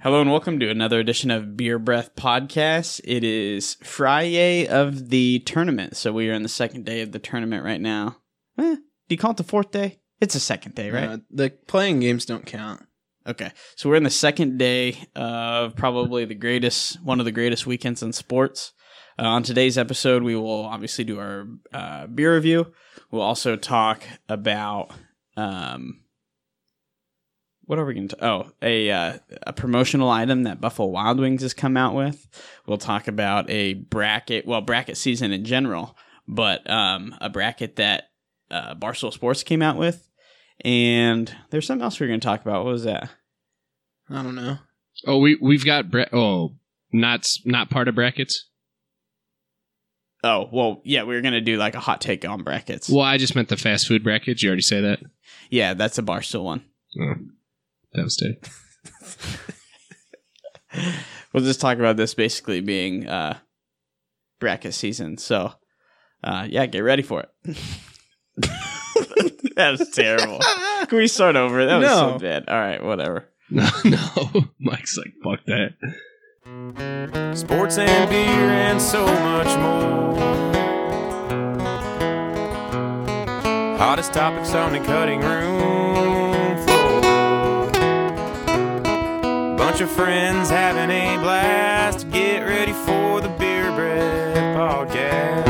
Hello and welcome to another edition of Beer Breath Podcast. It is Friday of the tournament, so we are in the second day of the tournament right now. Eh, do you call it the fourth day? It's the second day, right? Uh, the playing games don't count. Okay, so we're in the second day of probably the greatest, one of the greatest weekends in sports. Uh, on today's episode, we will obviously do our uh, beer review. We'll also talk about um, what are we going to? Oh, a uh, a promotional item that Buffalo Wild Wings has come out with. We'll talk about a bracket, well, bracket season in general, but um, a bracket that uh, Barstool Sports came out with. And there's something else we are going to talk about. What was that? I don't know. Oh, we we've got bra- oh not not part of brackets. Oh, well, yeah, we were going to do like a hot take on brackets. Well, I just meant the fast food brackets. You already say that. Yeah, that's a Barstool one. Oh, devastating. we'll just talk about this basically being uh, bracket season. So, uh, yeah, get ready for it. that was terrible. Can we start over? That was so bad. All right, whatever. No, no. Mike's like fuck that. Sports and beer and so much more. Hottest topics on the cutting room Bunch of friends having a blast. Get ready for the Beer Bread Podcast.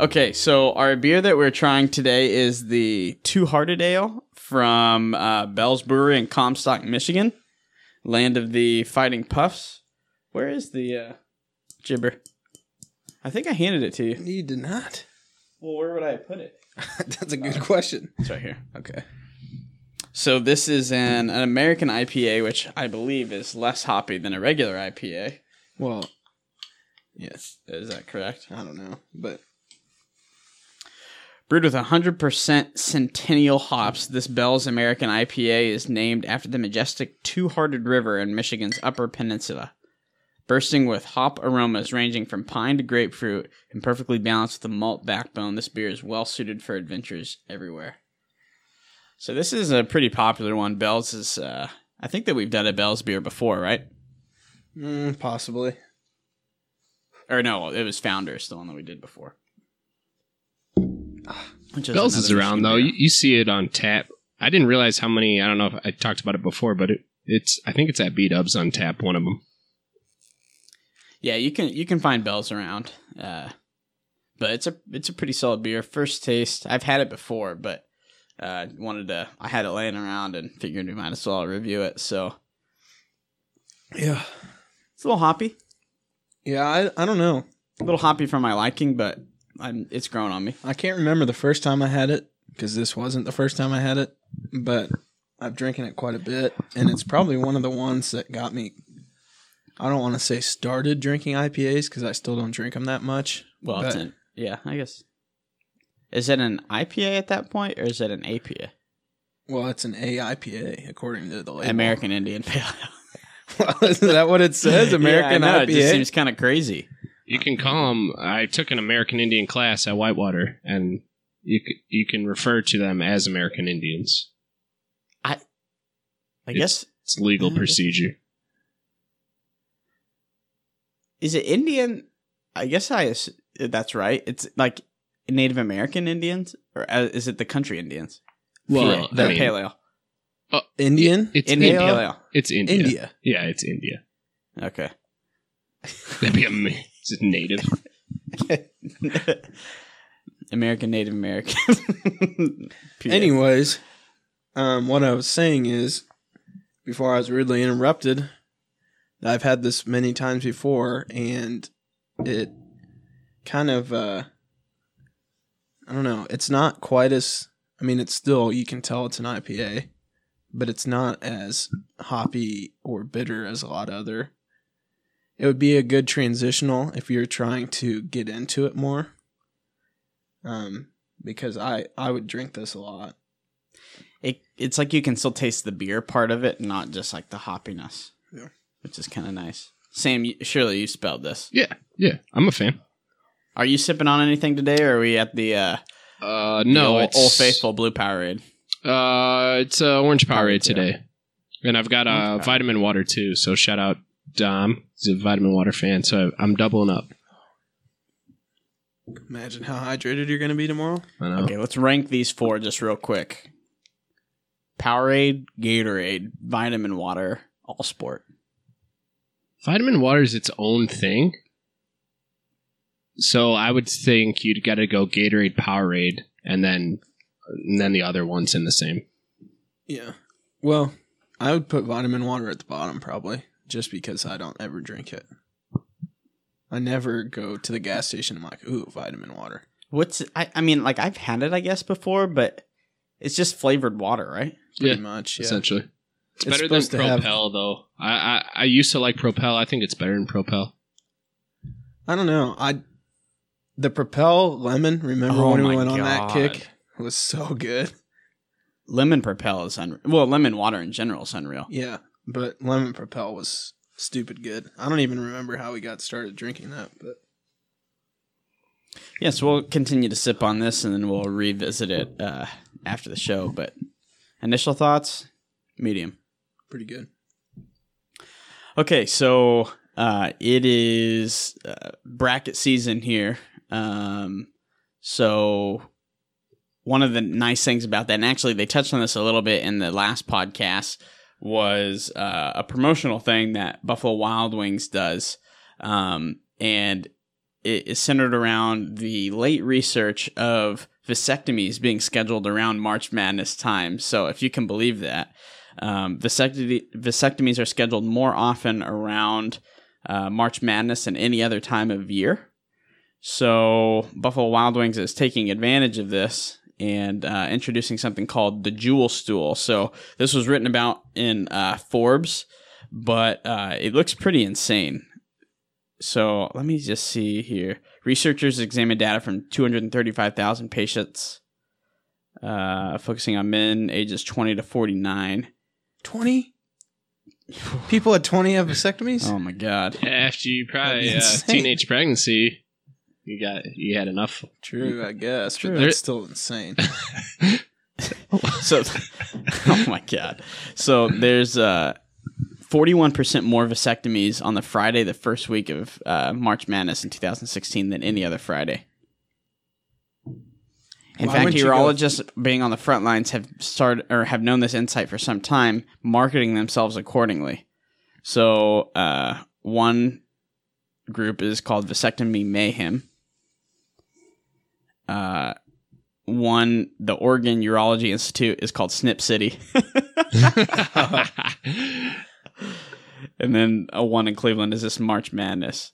Okay, so our beer that we're trying today is the Two Hearted Ale from uh, Bell's Brewery in Comstock, Michigan, land of the Fighting Puffs. Where is the uh, gibber? I think I handed it to you. You did not. Well, where would I put it? That's a good uh, question. It's right here. Okay. So this is an, an American IPA, which I believe is less hoppy than a regular IPA. Well, yes. Is that correct? I don't know, but Brewed with 100% Centennial hops, this Bell's American IPA is named after the majestic Two Hearted River in Michigan's Upper Peninsula. Bursting with hop aromas ranging from pine to grapefruit and perfectly balanced with a malt backbone, this beer is well suited for adventures everywhere. So this is a pretty popular one. Bell's is, uh, I think that we've done a Bell's beer before, right? mm, possibly. Or no, it was Founders, the one that we did before. Which Bell's is around though. You, you see it on tap. I didn't realize how many. I don't know if I talked about it before, but it, it's. I think it's at B Dubs on tap. One of them. Yeah, you can you can find bells around, uh, but it's a it's a pretty solid beer. First taste, I've had it before, but uh, wanted to. I had it laying around and figured we might as well review it. So Yeah. it's a little hoppy, Yeah, I, I don't know. a little hoppy for my liking, but I'm, it's grown on me. I can't remember the first time I had it because this wasn't the first time I had it, but I've drinking it quite a bit, and it's probably one of the ones that got me. I don't want to say started drinking IPAs because I still don't drink them that much. Well, it's an, yeah, I guess. Is it an IPA at that point, or is it an APA? well, it's an AIPA according to the label. American Indian Pale Ale. Well, isn't that what it says? American yeah, I know, IPA. It just seems kind of crazy. You can call them. I took an American Indian class at Whitewater, and you c- you can refer to them as American Indians. I It's- guess It's legal Yeah. procedure. Is it Indian? I guess I that's right. It's like Native American Indians, or uh, is it the country Indians? Well, the I mean, pale ale, Indian? It's Indian India. pale. It's India. India. Yeah, it's India. Okay. That'd be amazing. It's native. American Native American. Anyways, um, what I was saying is, before I was rudely interrupted, I've had this many times before, and it kind of, uh, I don't know, it's not quite as, I mean, it's still, you can tell it's an IPA, but it's not as hoppy or bitter as a lot of other. It would be a good transitional if you're trying to get into it more. Um, because I I would drink this a lot. it, it's like you can still taste the beer part of it, not just like the hoppiness. Yeah. which is kind of nice. Sam, you- surely you spelled this. Yeah, yeah. I'm a fan. Are you sipping on anything today, or are we at the uh, Uh, The no, old, it's Old Faithful Blue Powerade. Uh, it's uh, orange Powerade Powerade, yeah. today, and I've got uh, vitamin water too. So shout out Dom. He's a vitamin water fan, so I'm doubling up. Imagine how hydrated you're going to be tomorrow. I know. Okay, let's rank these four just real quick. Powerade, Gatorade, Vitamin Water, All Sport. Vitamin water is its own thing. So I would think you'd got to go Gatorade, Powerade, and then and then the other ones in the same. Yeah. Well, I would put vitamin water at the bottom probably, just because I don't ever drink it. I never go to the gas station and I'm like, ooh, vitamin water. What's I? I mean, like I've had it, I guess, before, but it's just flavored water, right? Pretty Yeah, much. Yeah. Essentially, it's, It's better than supposed to have- Propel though. I, I I used to like Propel. I think it's better than Propel. I don't know. I the Propel lemon. Remember Oh when we my went on that kick? It was so good. Lemon Propel is unreal. Well, lemon water in general is unreal. Yeah, but lemon Propel was stupid good. I don't even remember how we got started drinking that, but Yes, we'll continue to sip on this, and then we'll revisit it uh, after the show. But initial thoughts, medium. Pretty good. Okay, so uh, it is uh, bracket season here. Um, so one of the nice things about that, and actually they touched on this a little bit in the last podcast, was uh, a promotional thing that Buffalo Wild Wings does, um, and it is centered around the late research of vasectomies being scheduled around March Madness time. So if you can believe that. Um, vasectomy, vasectomies are scheduled more often around uh, March Madness than any other time of year. So Buffalo Wild Wings is taking advantage of this and uh, introducing something called the Jewel Stool. So this was written about in uh, Forbes, but uh, it looks pretty insane. So let me just see here. Researchers examined data from 235,000 patients, uh, focusing on men ages 20 to 49. Twenty people had twenty have vasectomies. Oh my god. After you probably That'd uh, insane. teenage pregnancy, you got you had enough. True, I guess, True. but that's still insane. So, oh my god. So there's uh, 41% more vasectomies on the Friday, the first week of uh, March Madness in 2016 than any other Friday. In Why fact, urologists being on the front lines have started or have known this insight for some time, marketing themselves accordingly. So, uh, one group is called Vasectomy Mayhem. Uh, one, the Oregon Urology Institute is called Snip City, and then a one in Cleveland is this March Madness.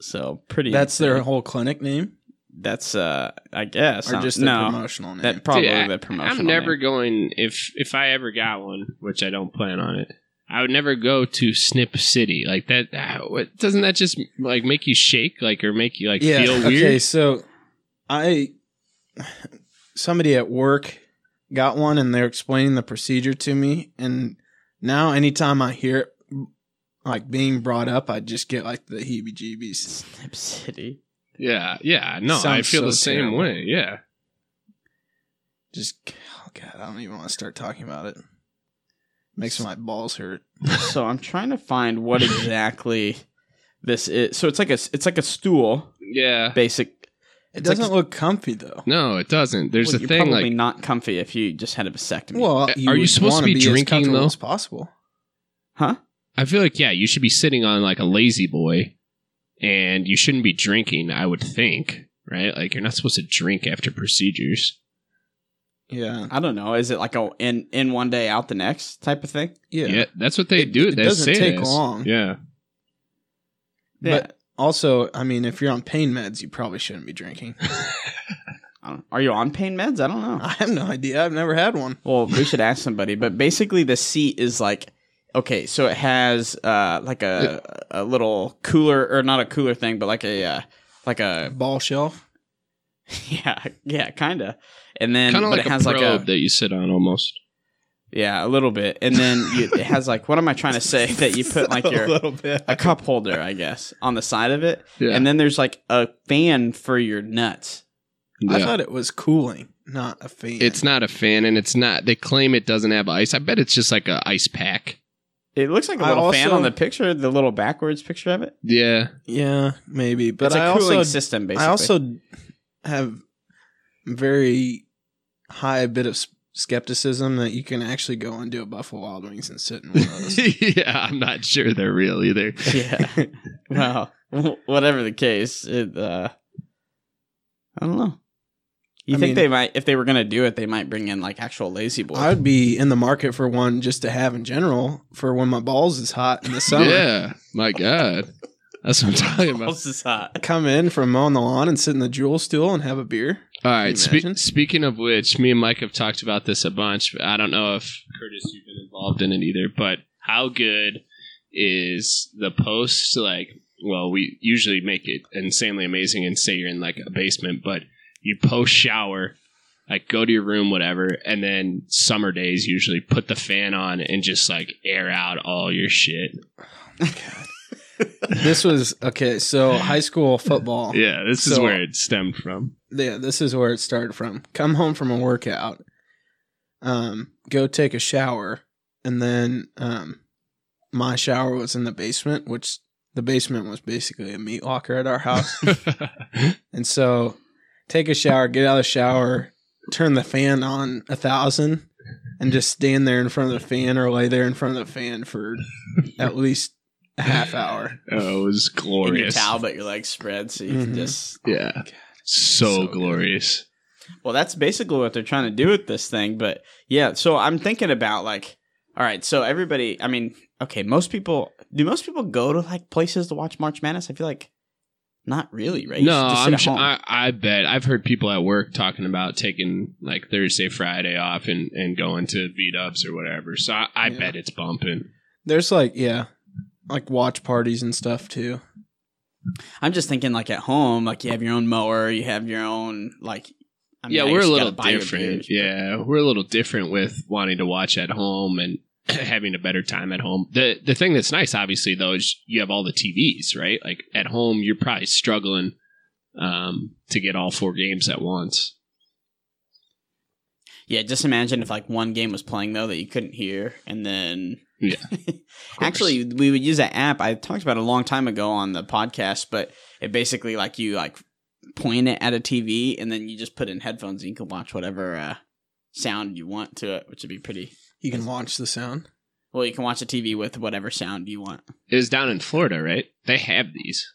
So pretty. That's their whole clinic name, That's uh, I guess or just their no. promotional name. That probably Dude, I- the promotional. I'm never name. going if if I ever got one, which I don't plan on it. I would never go to Snip City like that. What doesn't that just like make you shake, like or make you like yeah. feel weird? Okay, so I somebody at work got one, and they're explaining the procedure to me, and now anytime I hear it like being brought up, I just get like the heebie-jeebies. Snip City. Yeah, yeah. No, I feel so the same terrible. way. Yeah. Just oh god, I don't even want to start talking about it. Makes my balls hurt. so I'm trying to find what exactly this is. So it's like a it's like a stool, Yeah. basic. It It's doesn't look comfy though. No, it doesn't. There's well, a you're thing probably like not comfy if you just had a vasectomy. Well, Uh, you are you supposed to wanna be drinking, comfortable though? as possible? huh? I feel like yeah, you should be sitting on like a lazy boy, and you shouldn't be drinking. I would think, right? Like you're not supposed to drink after procedures. Yeah, I don't know. Is it like a in in one day out the next type of thing? yeah. Yeah, that's what they It- do. it They doesn't say take this. long. Yeah, But also, I mean, if you're on pain meds, you probably shouldn't be drinking. Are you on pain meds? I don't know. I have no idea. I've never had one. Well, we should ask somebody. But basically, the seat is like okay. So it has uh like a a little cooler or not a cooler thing, but like a uh, like a Ball shelf. yeah yeah kind of. And then kind of but like it a has probe like a that you sit on almost. yeah a little bit. And then you, it has like what am I trying to say that you put like a your little bit. a cup holder, I guess, on the side of it. Yeah. And then there's like a fan for your nuts. I thought it was cooling, not a fan. It's not a fan, and it's not. They claim it doesn't have ice. I bet it's just like a ice pack. It looks like a I little fan also- on the picture, the little backwards picture of it. Yeah, Yeah, maybe. But it's a I cooling also system, basically. I also have very high bit of s- skepticism that you can actually go and do a Buffalo Wild Wings and sit in one of those. yeah. I'm not sure they're real either. yeah. well, whatever the case, it. uh I don't know. You I think mean- they might, if they were gonna do it, they might bring in like actual lazy boy. I would be in the market for one just to have in general for when my balls is hot in the summer. Yeah, my God, that's what I'm talking about. This is hot. Come in from mowing the lawn and sit in the jewel stool and have a beer. All Can right. you Spe- speaking of which, me and Mike have talked about this a bunch. But I don't know if Curtis you've been involved in it either. But how good is the post? Like, well, we usually make it insanely amazing and say you're in like a basement, but you post shower, like go to your room, whatever, and then summer days usually put the fan on and just like air out all your shit. This was okay. So high school football. Yeah, this is where it stemmed from. yeah, this is where it started from. Come home from a workout, um, go take a shower, and then um, my shower was in the basement, which the basement was basically a meat locker at our house. and so, take a shower, get out of the shower, turn the fan on a thousand, and just stand there in front of the fan or lay there in front of the fan for at least a half hour. oh, it was In your glorious. towel, but your legs spread, so you can Mhm. just. Yeah. So, So good. glorious. Well, that's basically what they're trying to do with this thing. But yeah, so I'm thinking about like, all right, so everybody, I mean, okay, most people, do most people go to like places to watch March Madness? I feel like not really, right? You No, just I'm sure. I, I bet I've heard people at work talking about taking like Thursday, Friday off and, and going to B Dubs or whatever. So I, I Yeah. bet it's bumping. There's like, yeah, like watch parties and stuff too. I'm just thinking like at home, like you have your own mower, you have your own like. I mean, yeah, I we're a little gotta buy your different. beers, but- yeah, we're a little different with wanting to watch at home and having a better time at home. The the thing that's nice, obviously, though, is you have all the TVs, right? Like at home, you're probably struggling um, to get all four games at once. Yeah, just imagine if like one game was playing though that you couldn't hear, and then Yeah, actually we would use that app. I talked about a long time ago on the podcast, but it basically like you like point it at a TV, and then you just put in headphones, and you can watch whatever uh, sound you want to it, which would be pretty. You can watch the sound. Well, you can watch a TV with whatever sound you want. it was down in Florida, right? They have these.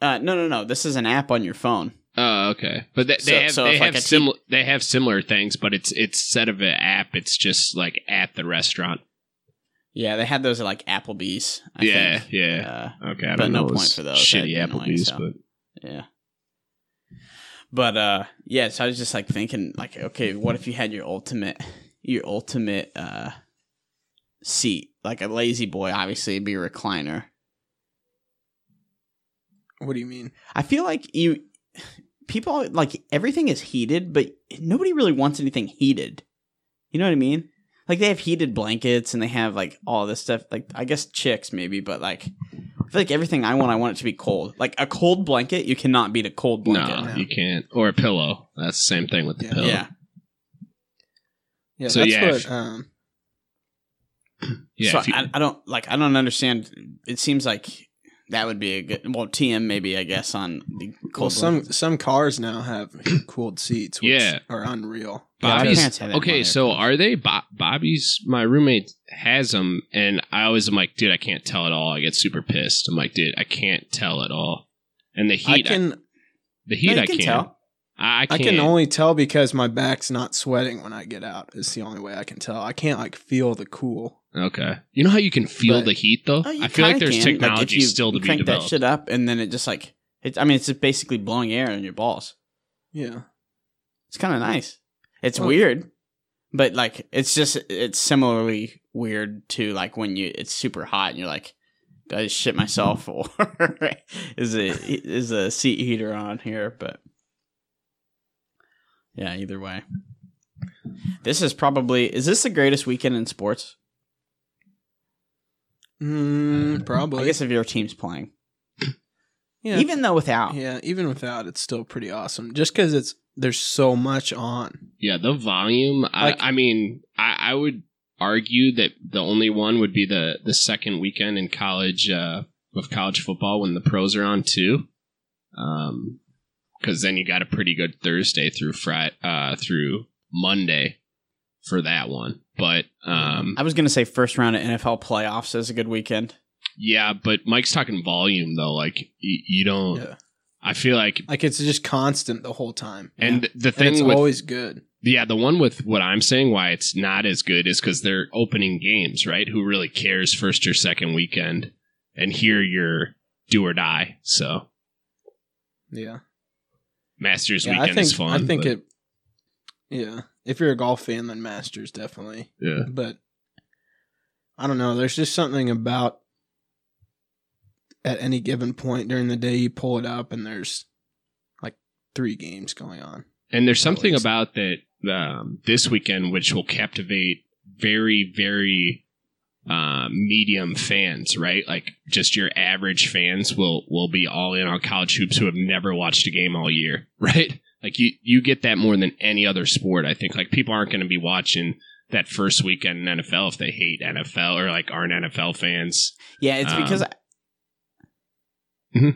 Uh, no, no, no. This is an app on your phone. Oh, okay. But they, So- have so they if, like, have a te- similar they have similar things, but it's it's instead of an app, it's just like at the restaurant. Yeah, they had those at like Applebee's. I yeah, think. yeah. Uh, Okay, I but don't no know point for those. shitty That'd annoying, Applebee's, so. but Yeah. But uh yeah, so I was just like thinking like okay, what if you had your ultimate your ultimate uh seat, like a lazy boy obviously it'd be a recliner. What do you mean? I feel like you people like everything is heated, but nobody really wants anything heated. You know what I mean? Like they have heated blankets and they have like all this stuff. Like I guess chicks maybe, but like feel like everything I want, I want it to be cold. Like a cold blanket, you cannot beat a cold blanket. no, blanket. you can't. Or a pillow. That's the same thing with the Yeah. pillow. Yeah. Yeah, So, that's yeah, what. if- um, Yeah, so if you- I, I don't like. I don't understand. It seems like that would be a good. Well, TM maybe I guess on the well, some some cars now have cooled seats, which Yeah. are unreal. Yeah, my Bobby's parents had that okay. So are they? Bo- Bobby's my roommate has them, and I always am like, dude, I can't tell at all. I get super pissed. I'm like, dude, I can't tell at all. And the heat, I can the No, heat, you I can can't. tell. I, I I can't. can only tell because my back's not sweating when I get out. Is the only way I can tell. I can't like feel the cool. okay. You know how you can feel But- the heat though? Oh, I feel like there's can. Like, technology you still to be crank developed. that shit up, and then it just like it. I mean, it's just basically blowing air in your balls. Yeah, It's kind of nice. It's Well- weird, but like it's just it's similarly weird to like when you it's super hot and you're like, "Did I shit myself?" or is it is a seat heater on here? But yeah, either way, this is probably is this the greatest weekend in sports? mm, probably. I guess if your team's playing, Yeah, even though without. yeah, even without, it's still pretty awesome. Just because it's there's so much on. Yeah, the volume. Like- I, I mean, I, I would argue that the only one would be the the second weekend in college uh, of college football when the pros are on too. Um, because then you got a pretty good Thursday through Friday uh, through Monday for that one. But um, I was gonna say first round of NFL playoffs is a good weekend. Yeah, but Mike's talking volume though. Like y- you don't. Yeah, I feel like, like it's just constant the whole time, and the and it's thing with always good. Yeah, the one with what I'm saying why it's not as good is because they're opening games, right? Who really cares first or second weekend? And here you're do or die. So Yeah, Masters yeah. weekend think is fun. I think but- it. Yeah, if you're a golf fan, then Masters definitely. Yeah, but I don't know. There's just something about at any given point during the day you pull it up and there's like three games going on. and there's something least. about that um, this weekend which will captivate very very um, medium fans, right? Like just your average fans will will be all in on college hoops who have never watched a game all year, right? Like you you get that more than any other sport. I think like people aren't going to be watching that first weekend in NFL if they hate NFL or like aren't NFL fans. Yeah, it's Um, because Go Mm-hmm.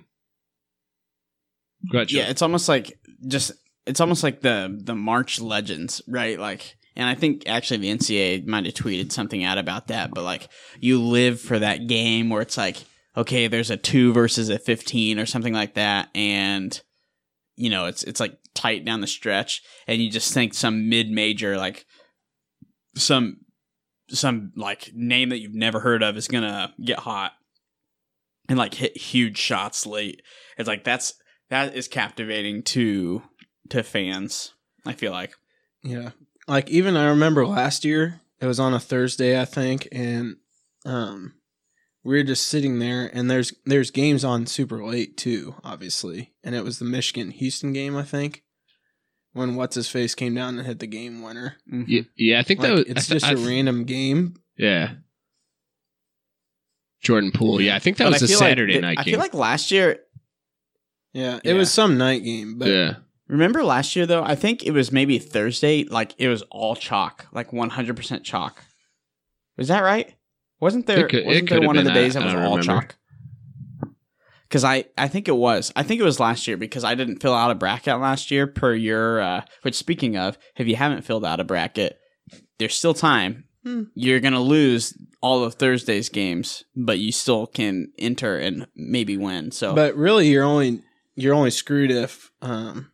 ahead, Joe. yeah, it's almost like just it's almost like the the March legends, right? Like, and I think actually the NCAA might have tweeted something out about that, but like you live for that game where it's like, okay, there's a two versus a fifteen or something like that, and you know it's it's like tight down the stretch, and you just think some mid major like some some like name that you've never heard of is gonna get hot and like hit huge shots late. It's like that's that is captivating to to fans. I feel like Yeah. Like even I remember last year, it was on a Thursday, I think, and um we were just sitting there and there's there's games on super late too, obviously. And it was the Michigan Houston game, I think. When what's his face came down and hit the game winner. yeah, yeah, I think Like, that was, it's I th- just a th- random game. yeah. Jordan Poole, yeah, I think that But was I a feel like Saturday that- night I game. feel like last year. Yeah, it Yeah. was some night game, but yeah, Remember last year though? I think it was maybe Thursday. Like it was all chalk, like one hundred percent chalk. Was that right? Wasn't there? It could- it wasn't could there have one of the been. I- days that I was don't all remember. chalk? Because I, I think it was. I think it was last year because I didn't fill out a bracket last year per your. Uh, which speaking of, if you haven't filled out a bracket, there's still time. Hmm. You're gonna lose all of Thursday's games, but you still can enter and maybe win. So, but really you're only you're only screwed if um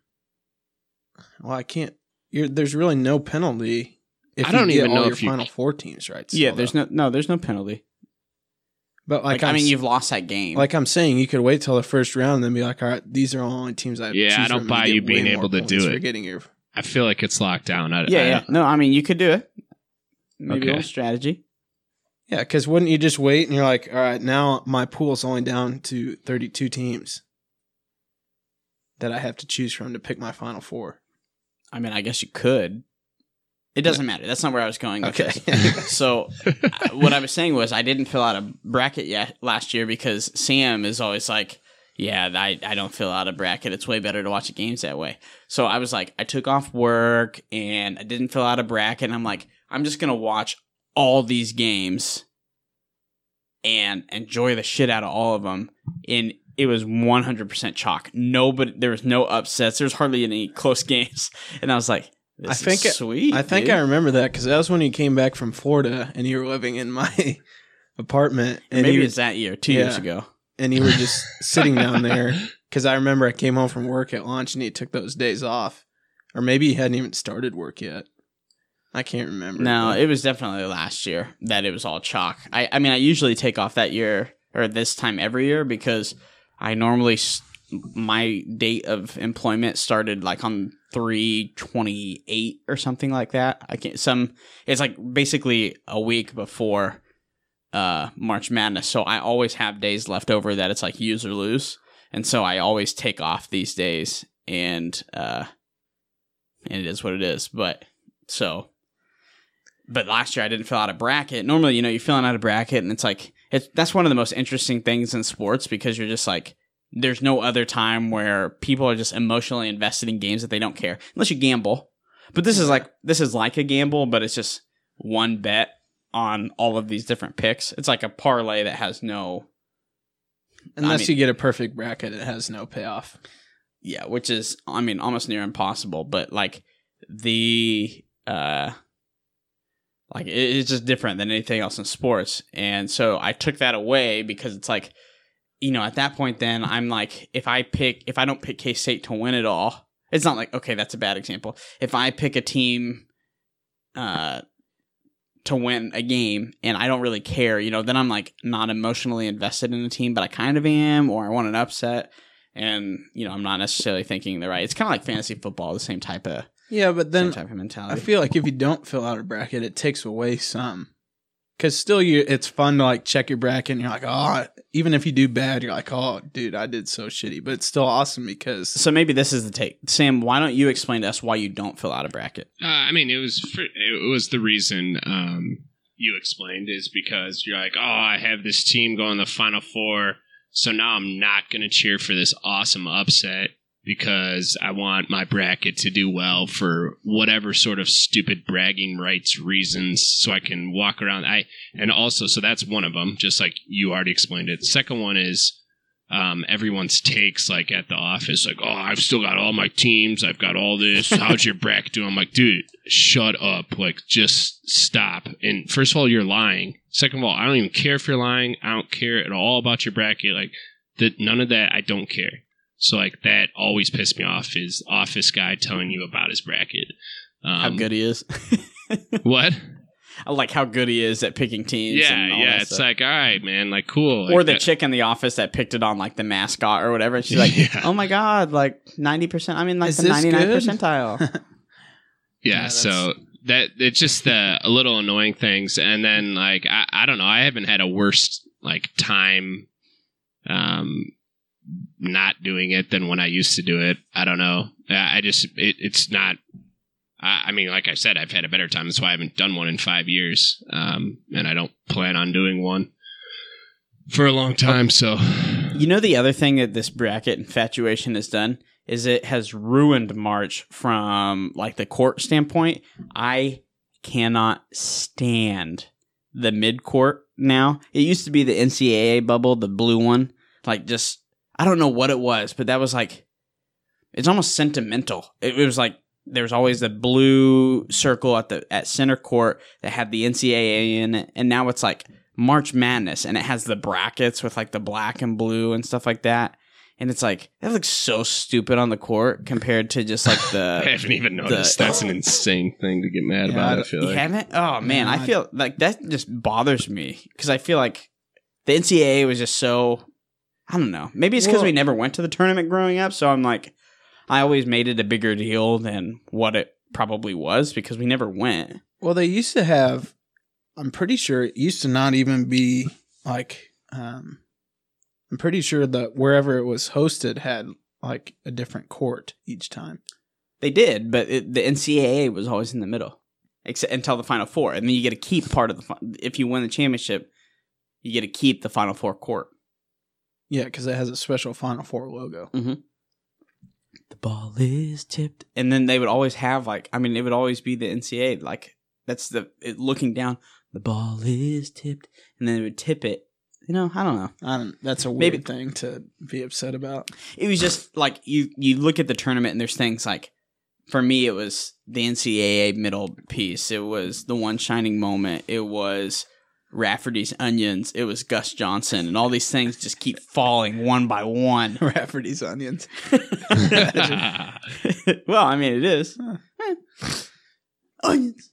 well I can't you're there's really no penalty if I don't you get even all know your if you- final four teams right. yeah, still, there's though. no no, there's no penalty. but like, Like, I mean, you've lost that game. like I'm saying, you could wait till the first round and then be like, all right, these are all only teams I have Yeah, I don't buy you being able to do it. For getting your I feel like it's locked down. I, Yeah, I- yeah. No, I mean you could do it. Maybe Okay. a strategy. yeah, because wouldn't you just wait and you're like, all right, now my pool's only down to 32 teams that I have to choose from to pick my final four. I mean, I guess you could. It doesn't matter. That's not where I was going. Okay. so, uh, what I was saying was I didn't fill out a bracket yet last year because Sam is always like, "Yeah, I I don't fill out a bracket. It's way better to watch the games that way." So I was like, I took off work and I didn't fill out a bracket. And I'm like, I'm just gonna watch all these games and enjoy the shit out of all of them. And it was 100% chalk. Nobody, there was no upsets. There was hardly any close games. And I was like, this I think sweet. I think dude. I remember that because that was when you came back from Florida and you were living in my apartment. And maybe you, it's that year, two years ago. and you were just sitting down there because I remember I came home from work at lunch and you took those days off, or maybe you hadn't even started work yet. I can't remember. No, but- it was definitely last year that it was all chalk. I, I mean, I usually take off that year or this time every year because I normally my date of employment started like on three twenty eight or something like that. I can't some. It's like basically a week before uh March Madness, so I always have days left over that it's like use or lose, and so I always take off these days, and uh, and it is what it is. But so but last year I didn't fill out a bracket. Normally, you know, you're filling out a bracket and it's like it's that's one of the most interesting things in sports because you're just like there's no other time where people are just emotionally invested in games that they don't care unless you gamble. But this is like this is like a gamble, but it's just one bet on all of these different picks. It's like a parlay that has no Unless mean- you get a perfect bracket, it has no payoff. yeah, which is I mean almost near impossible, but like the uh like it- it's just different than anything else in sports. And so I took that away because it's like you know, at that point then I'm like if I pick if I don't pick K-State to win it all, it's not like okay, that's a bad example. If I pick a team uh to win a game and I don't really care, you know, then I'm like not emotionally invested in the team, but I kind of am or I want an upset and you know I'm not necessarily thinking the right. It's kind of like fantasy football, the same type of Yeah, but same then type of I feel like if you don't fill out a bracket, it takes away some. Because still, you it's fun to like check your bracket, and you're like, oh, even if you do bad, you're like, oh, dude, I did so shitty. But it's still awesome because so maybe this is the take, Sam. Why don't you explain to us why you don't fill out a bracket? Uh, I mean, it was fr- it was the reason um, you explained is because you're like, oh, I have this team going the final four, so now I'm not going to cheer for this awesome upset because I want my bracket to do well for whatever sort of stupid bragging rights reasons, so I can walk around. I and also, so that's one of them. Just like you already explained it. Second one is um, everyone's takes like at the office, like, oh, I've still got all my teams, I've got all this. How's your bracket doing? I'm like, dude, shut up. Like, just stop. And first of all, you're lying. Second of all, I don't even care if you're lying. I don't care at all about your bracket. Like, that none of that. I don't care. So like that always pissed me off. Is office guy telling you about his bracket? Um, How good he is. What? I like how good he is at picking teams. Yeah, and all yeah. that It's stuff. like, all right, man. Like, cool. or the that- chick in the office that picked it on like the mascot or whatever. She's like, Yeah. "Oh my god, like ninety percent. I mean, like Is the ninety nine good? percentile." Yeah, Yeah, so that it's just uh, a little annoying things, and then like I, I don't know, I haven't had a worse like time, um, not doing it than when I used to do it. I don't know. I just it, it's not. I, I mean, like I said, I've had a better time. That's why I haven't done one in five years, um, and I don't plan on doing one for a long time. So You know the other thing that this bracket infatuation has done is it has ruined March from like the court standpoint. I cannot stand the mid court now. It used to be the NCAA bubble, the blue one. Like just I don't know what it was, but that was like it's almost sentimental. It, it was like there was always the blue circle at the at center court that had the NCAA in it, and now it's like March Madness, and it has the brackets with like the black and blue and stuff like that. And it's like that looks so stupid on the court compared to just like the. I the haven't even noticed. That's an insane thing to get mad Yeah, about. I I feel you like. haven't. Oh man, I No, I- feel like that just bothers me because I feel like the NCAA was just so. I don't know. Maybe it's because Well- we never went to the tournament growing up, so I'm like, I always made it a bigger deal than what it probably was because we never went. Well, they used to have. I'm pretty sure it used to not even be like. Um, I'm pretty sure that wherever it was hosted had like a different court each time. They did, but it, the NCAA was always in the middle, except until the Final Four, and then you get to keep part of the. If you win the championship, you get to keep the Final Four court. Yeah, because it has a special Final Four logo. Mm-hmm. The ball is tipped, and then they would always have like, I mean, it would always be the NCAA. Like that's the it, looking down. The ball is tipped, and then they would tip it. You know, I don't know. I don't. That's a weird Maybe- thing to be upset about. It was just like you you look at the tournament and there's things like for me it was the NCAA middle piece. It was the one shining moment. It was Raftery's onions. It was Gus Johnson, and all these things just keep falling one by one. Raftery's onions. well, I mean, it is Eh. onions.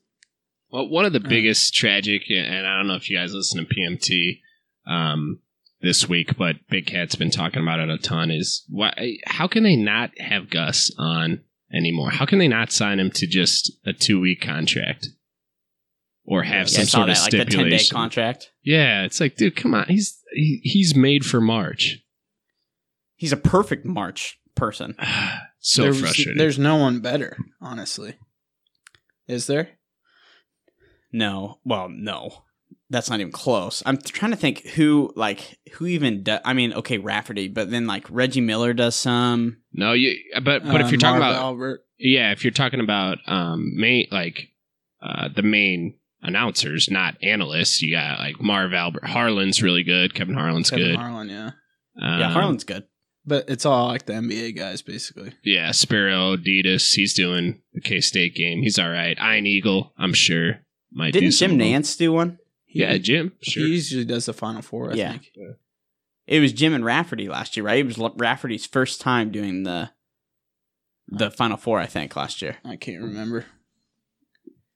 Well, one of the biggest tragic, and I don't know if you guys listen to PMT um, this week, but Big Cat's been talking about it a ton. Is why? How can they not have Gus on anymore? How can they not sign him to just a two week contract, or have Yeah, some saw sort of that, like the ten day stipulation? contract. yeah, it's like, dude, come on, he's he, he's made for March. He's a perfect March person. so there's, frustrating. There's no one better, honestly. Is there? No, well, no. that's not even close. I'm trying to think who like who even does. I mean, okay, Raftery, but then like Reggie Miller does some. No, you. But but if Uh, you're talking Marv about Albert, yeah, if you're talking about um main like uh the main announcers, not analysts, you got like Marv Albert Harlan's really good. Kevin Harlan's Kevin good. Harlan, yeah, yeah, Um, Harlan's good. but it's all like the NBA guys basically. Yeah, Spero Dedes. He's doing the K State game. He's all right. Ian Eagle. I'm sure might Didn't some Jim. Nantz do one? He, Yeah, Jim. Sure. he usually does the Final Four. I Yeah. think. It was Jim and Raftery last year, right? It was Raftery's first time doing the the Final Four, I think, last year I can't remember.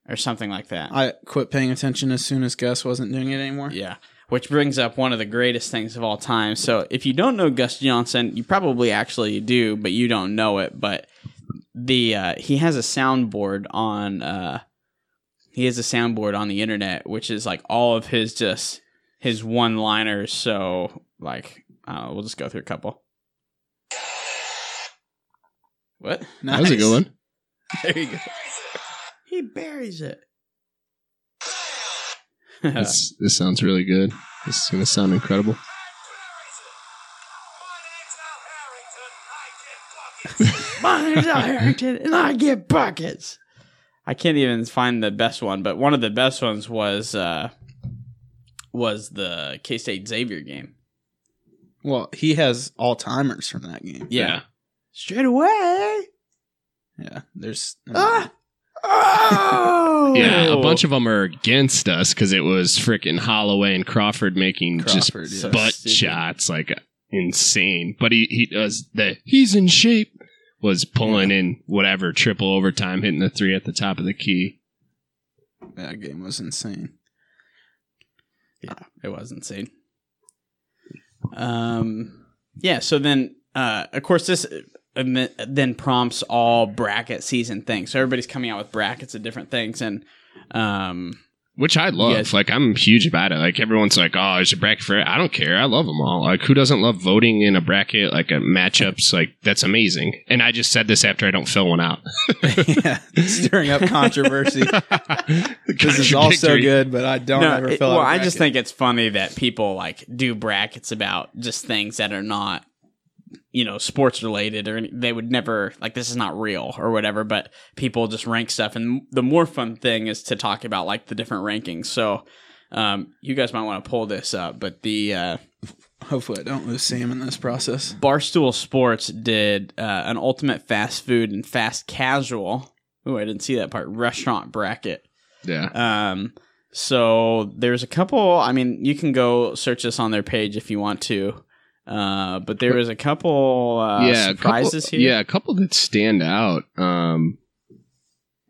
Or something like that. I quit paying attention as soon as Gus wasn't doing it anymore. Yeah. Which brings up one of the greatest things of all time. So if you don't know Gus Johnson, you probably actually do, but you don't know it. But the uh, he has a soundboard on uh, he has a soundboard on the internet, which is like all of his just his one liners. So like uh, we'll just go through a couple. What? That was a good one. There you go. He buries it. This this sounds really good. This is gonna sound incredible. My name's Al Harrington, and I get buckets. I can't even find the best one, but one of the best ones was uh, was the K State Xavier game. Well, he has all timers from that game. Yeah. straight away. Yeah, there's Ah! Oh, Yeah, a bunch of them are against us because it was freaking Holloway and Crawford making Crawford, just yeah. butt Stupid. shots like insane. But he he does the he's in shape was pulling in whatever triple overtime, hitting the three at the top of the key. that game was insane. Yeah, it was insane. Um, yeah. So then, uh, of course, this uh, then prompts all bracket season things. So everybody's coming out with brackets of different things, and um, Which I love. Yes. Like I'm huge about it. Like everyone's like, "Oh, there's a bracket for it." I don't care. I love them all. Like who doesn't love voting in a bracket like a matchups? Like that's amazing. And I just said this after I don't fill one out. yeah, stirring up controversy. this is all so good, but I don't no, ever it- fill well, out. a I just think it's funny that people like do brackets about just things that are not, you know, sports related, or any- they would never like this is not real or whatever. But people just rank stuff, and the more fun thing is to talk about like the different rankings. So, um, you guys might want to pull this up, but the uh, hopefully I don't lose Sam in this process. Barstool Sports did uh, an ultimate fast food and fast casual. Oh, I didn't see that part. Restaurant bracket. Yeah. Um, so there's a couple. I mean, you can go search this on their page if you want to. Uh, but there was a couple uh, yeah, a surprises couple, here. Yeah, a couple that stand out. Um,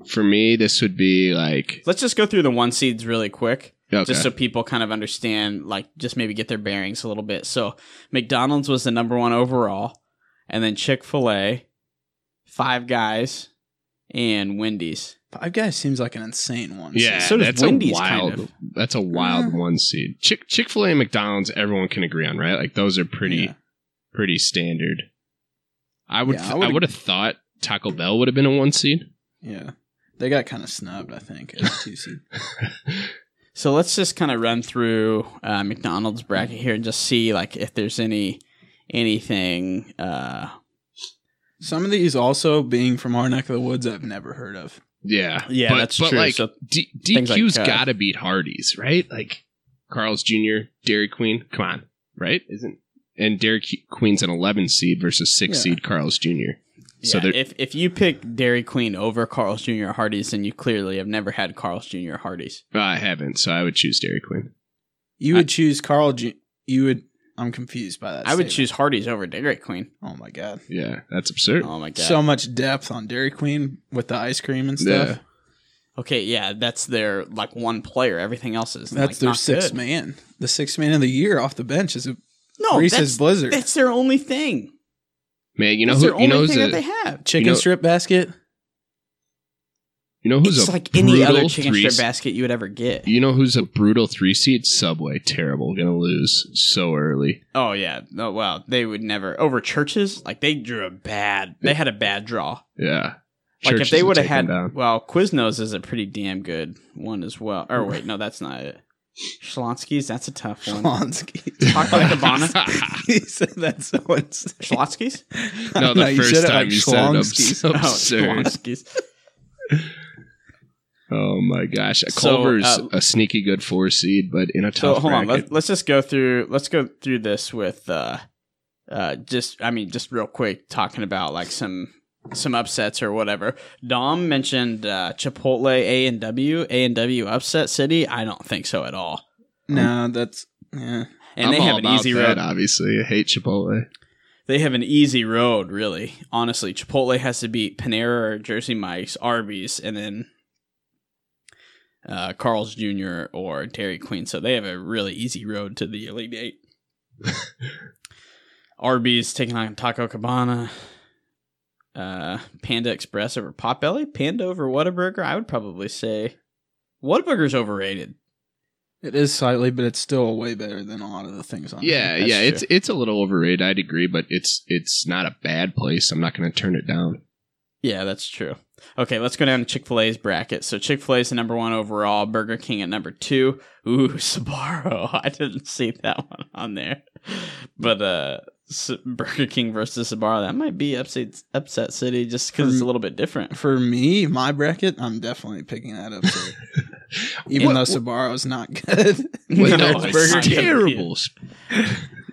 for me, this would be like Let's just go through the one seeds really quick, okay. just so people kind of understand, like, just maybe get their bearings a little bit. So McDonald's was the number one overall, and then Chick Fil A, Five Guys, and Wendy's. Five Guys seems like an insane one. yeah, so does that's Wendy's a wild. kind of. That's a wild one seed. Chick Chick Fil A and McDonald's, everyone can agree on, right? Like those are pretty Yeah. pretty standard. I would Yeah, I I would've- would have thought Taco Bell would have been a one seed. Yeah. They got kind of snubbed, I think, as a two seed. So let's just kind of run through uh, McDonald's bracket here and just see like if there's any anything. Uh, Some of these also being from our neck of the woods, I've never heard of. Yeah, Yeah, but, that's but true. Like So D- things like, DQ's uh, got to beat Hardee's, right? Like Carl's Jr., Dairy Queen. Come on, right? Isn't and Dairy Queen's an 11 seed versus six Yeah. seed Carl's Jr. So yeah, if if you pick Dairy Queen over Carl's Jr. or Hardee's, then you clearly have never had Carl's Jr. or Hardee's. I haven't, so I would choose Dairy Queen. You I- would choose Carl. Ju- you would. I'm confused by that. I would statement. choose Hardee's over Dairy Queen. Oh my god. Yeah, that's absurd. Oh my god. So much depth on Dairy Queen with the ice cream and stuff. Yeah. okay, yeah, that's their like one player. Everything else is That's like, their not sixth good. man. The sixth man of the year off the bench is a No, Reese's that's, Blizzard. That's their only thing. Man, you know That's who their you only who's thing a, that they have. chicken You know- strip basket. You know who's It's a like any other brutal chicken three strip basket you would ever get. You know who's a brutal three seat Subway. Terrible. Gonna lose so early. Oh yeah. No, well, they would never over Church's. Like they drew a bad. They had a bad draw. Yeah. Like Church's if they would have had. down. Well, Quiznos is a pretty damn good one as well. Or wait, no, that's not it. Schlonsky's, that's a tough one. Schlonsky. Chocolate Cabana. he said that so insane. Schlonsky's? no, the you first said it time like you said it, I'm Schlonsky's. so Oh, absurd. Schlonsky's. Oh my gosh, So, Culver's uh, a sneaky good four seed, but in a tough. So tough hold on, bracket. let, let's just go through. Let's go through this with, uh, uh, just I mean, just real quick, talking about like some some upsets or whatever. Dom mentioned uh, Chipotle A and W, A and W upset city. I don't think so at all. No, that's yeah. And I'm they all have an easy that, road. Obviously, I hate Chipotle. They have an easy road, really. Honestly, Chipotle has to beat Panera or Jersey Mike's, Arby's, and then uh, Carl's Jr. or Dairy Queen. So they have a really easy road to the Elite Eight. Arby's taking on Taco Cabana. Uh, Panda Express over Potbelly. Panda over Whataburger. I would probably say Whataburger's overrated. It is slightly, but it's still way better than a lot of the things on. Yeah, That's yeah, true. it's it's a little overrated. I'd agree, but it's it's not a bad place. I'm not going to turn it down. Yeah, that's true. Okay, let's go down to Chick fil A's bracket. So Chick fil A's the number one overall, Burger King at number two. Ooh, Sbarro. I didn't see that one on there. But uh S- Burger King versus Sbarro, that might be upset, upset city just because it's a little bit different. For me, my bracket, I'm definitely picking that up. too. Even What- though Sbarro's not good. Well, No, no, it's it's not gonna be terrible.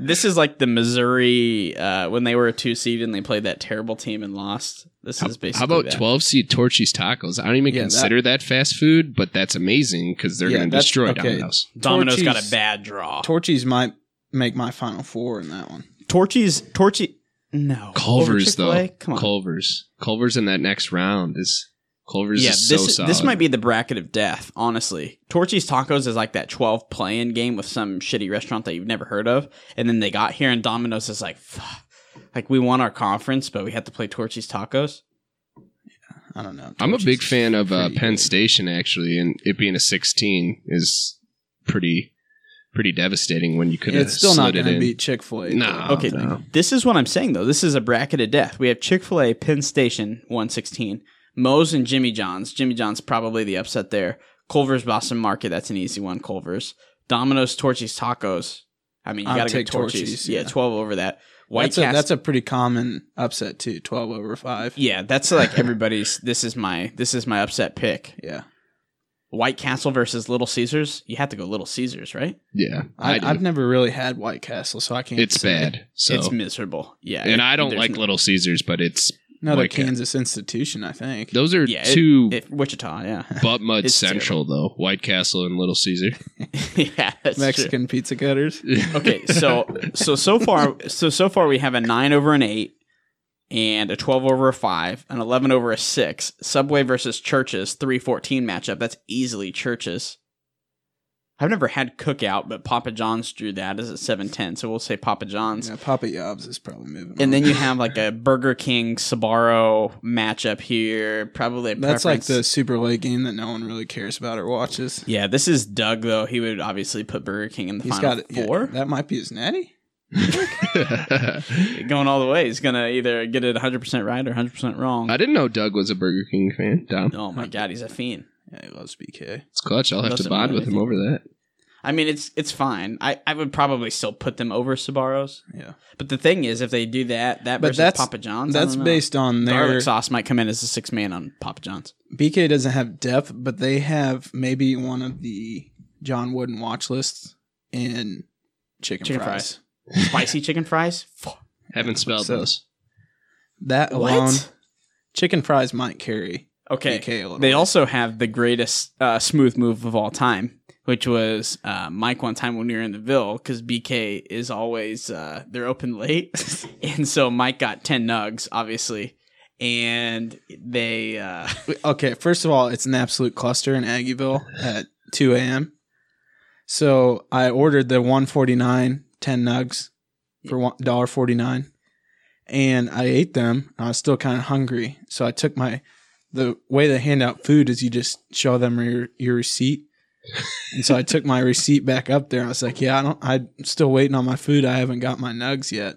This is like the Missouri uh, when they were a two seed and they played that terrible team and lost. This How, is basically how about that. 12 seed Torchy's tacos? I don't even Yeah, consider that, fast food, but that's amazing because they're Yeah, going to that's- destroy okay. Domino's. Domino's got a bad draw. Torchies might make my final four in that one. Torchy's Torchy. No, Culver's Over Chick-fil-A? though. Come on. Culver's. Culver's in that next round is Culver's yeah, is so this solid. this might be the bracket of death. Honestly, Torchy's Tacos is like that twelve play-in game with some shitty restaurant that you've never heard of, and then they got here and Domino's is like, "Fuck." like we won our conference, but we had to play Torchy's Tacos. I don't know. I'm a big fan of uh, Penn good. Station actually, and it being a 16 is pretty pretty devastating when you could have It's still not slid it going to beat Chick Fil A. No. Okay, no. this is what I'm saying though. This is a bracket of death. We have Chick Fil A, Penn Station, one sixteen, Moe's and Jimmy John's. Jimmy John's probably the upset there. Culver's, Boston Market. That's an easy one. Culver's, Domino's, Torchy's Tacos. I mean, you got to take get Torchy's. Torchy's, Yeah. yeah. twelve over that. White That's a, Castle. that's a pretty common upset too. Twelve over five. Yeah, that's like everybody's. this is my this is my upset pick. Yeah, White Castle versus Little Caesars. You have to go Little Caesars, right? Yeah, I, I, do. I've never really had White Castle, so I can't. it's say. bad. So It's miserable. Yeah, and it- I don't like no- Little Caesars, but it's Another White uh, Kansas institution, I think. those are Yeah, two it- Wichita. Yeah, butt mud it's central though. White Castle and Little Caesar. yeah, that's true. Mexican pizza cutters. Okay, so so so far so so far we have a nine over an eight, and a twelve over a five, an eleven over a six. Subway versus Church's three fourteen matchup. That's easily Church's. I've never had Cookout, but Papa John's drew that as a seven ten, so we'll say Papa John's. Yeah, Papa Yobs is probably moving. And on. then you have like a Burger King Sbarro matchup here. Probably a that's like the Super Late game that no one really cares about or watches. Yeah, this is Doug though. He would obviously put Burger King in the He's final got it. yeah, four. that might be his natty. Going all the way. He's gonna either get it 100 percent right or 100 percent wrong. I didn't know Doug was a Burger King fan. Dom. Oh my god, he's a fiend. Yeah, he loves BK. It's clutch. I'll have to bond with him over that. I mean, it's it's fine. I, I would probably still put them over Sbarros. Yeah, But the thing is, if they do that, that But versus that's- Papa John's, I that's don't know. based on their garlic sauce might come in as a six man on Papa John's. BK doesn't have depth, but they have maybe one of the John Wooden watch lists in chicken, Chicken fries. Spicy chicken fries. Haven't spelled So- those. That What? alone, chicken fries might carry Okay. BK a little. They bit. also have the greatest uh, smooth move of all time, which was uh, Mike one time when we were in the Ville because BK is always uh, they're open late, and so Mike got ten nugs, obviously, and they uh, okay. First of all, it's an absolute cluster in Aggieville at 2 a.m. So I ordered the 149 10 nugs for one dollar forty nine, and I ate them. I was still kind of hungry, so I took my the way they hand out food is you just show them your your receipt. And so I took my receipt back up there. I was like, "Yeah, I don't. I'm still waiting on my food. I haven't got my nugs yet."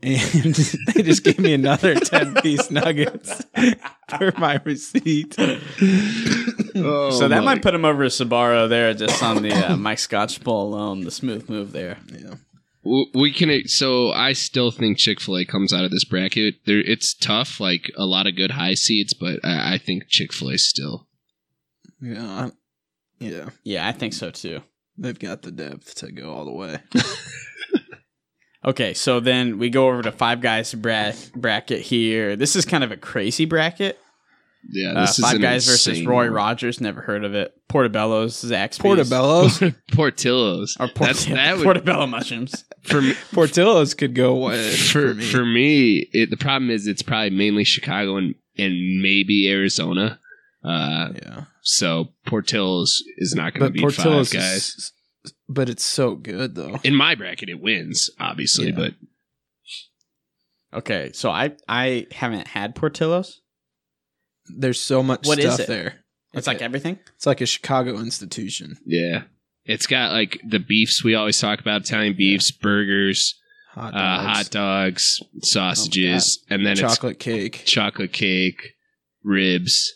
And they just gave me another ten piece nuggets for my receipt. Oh, so that my- might put him over to Sbarro there, just on the uh, Mike Scotch Bowl alone. The smooth move there. Yeah. We can. So I still think Chick Fil A comes out of this bracket. There, it's tough. Like a lot of good high seeds, but I, I think Chick Fil A still. Yeah. Yeah. Yeah, I think so too. They've got the depth to go all the way. Okay, so then we go over to Five Guys bra- bracket here. This is kind of a crazy bracket. Yeah, Uh, five Guys versus Roy one. Rogers. Never heard of it. Portobello's, Zaxby's. Portobello's. Portillo's. Or Port- That's that would Portobello mushrooms. for me, Portillo's could go for for me. for me. It, the problem is it's probably mainly Chicago and and maybe Arizona. Uh, yeah. So Portillo's is not going to be beat Portillo's Five Guys. is, but it's so good though. In my bracket, it wins obviously, Yeah. but Okay, so I I haven't had Portillo's. There's so much What is stuff it? there. It's like everything. It's like a Chicago institution. yeah, it's got like the beefs we always talk about: Italian beefs, burgers, Hot uh, dogs, hot dogs, sausages, and then it's chocolate cake. chocolate cake, ribs.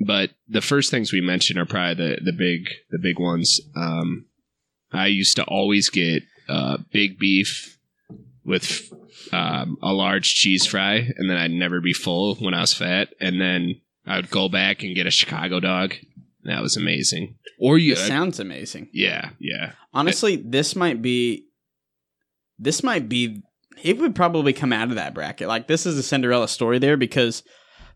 But the first things we mentioned are probably the the big the big ones. Um, I used to always get uh, big beef with um, a large cheese fry, and then I'd never be full when I was fat. And then I would go back and get a Chicago dog. That was amazing. Or you, It sounds amazing. yeah, yeah, Honestly, this might be. This might be. It would probably come out of that bracket. Like this is a Cinderella story there because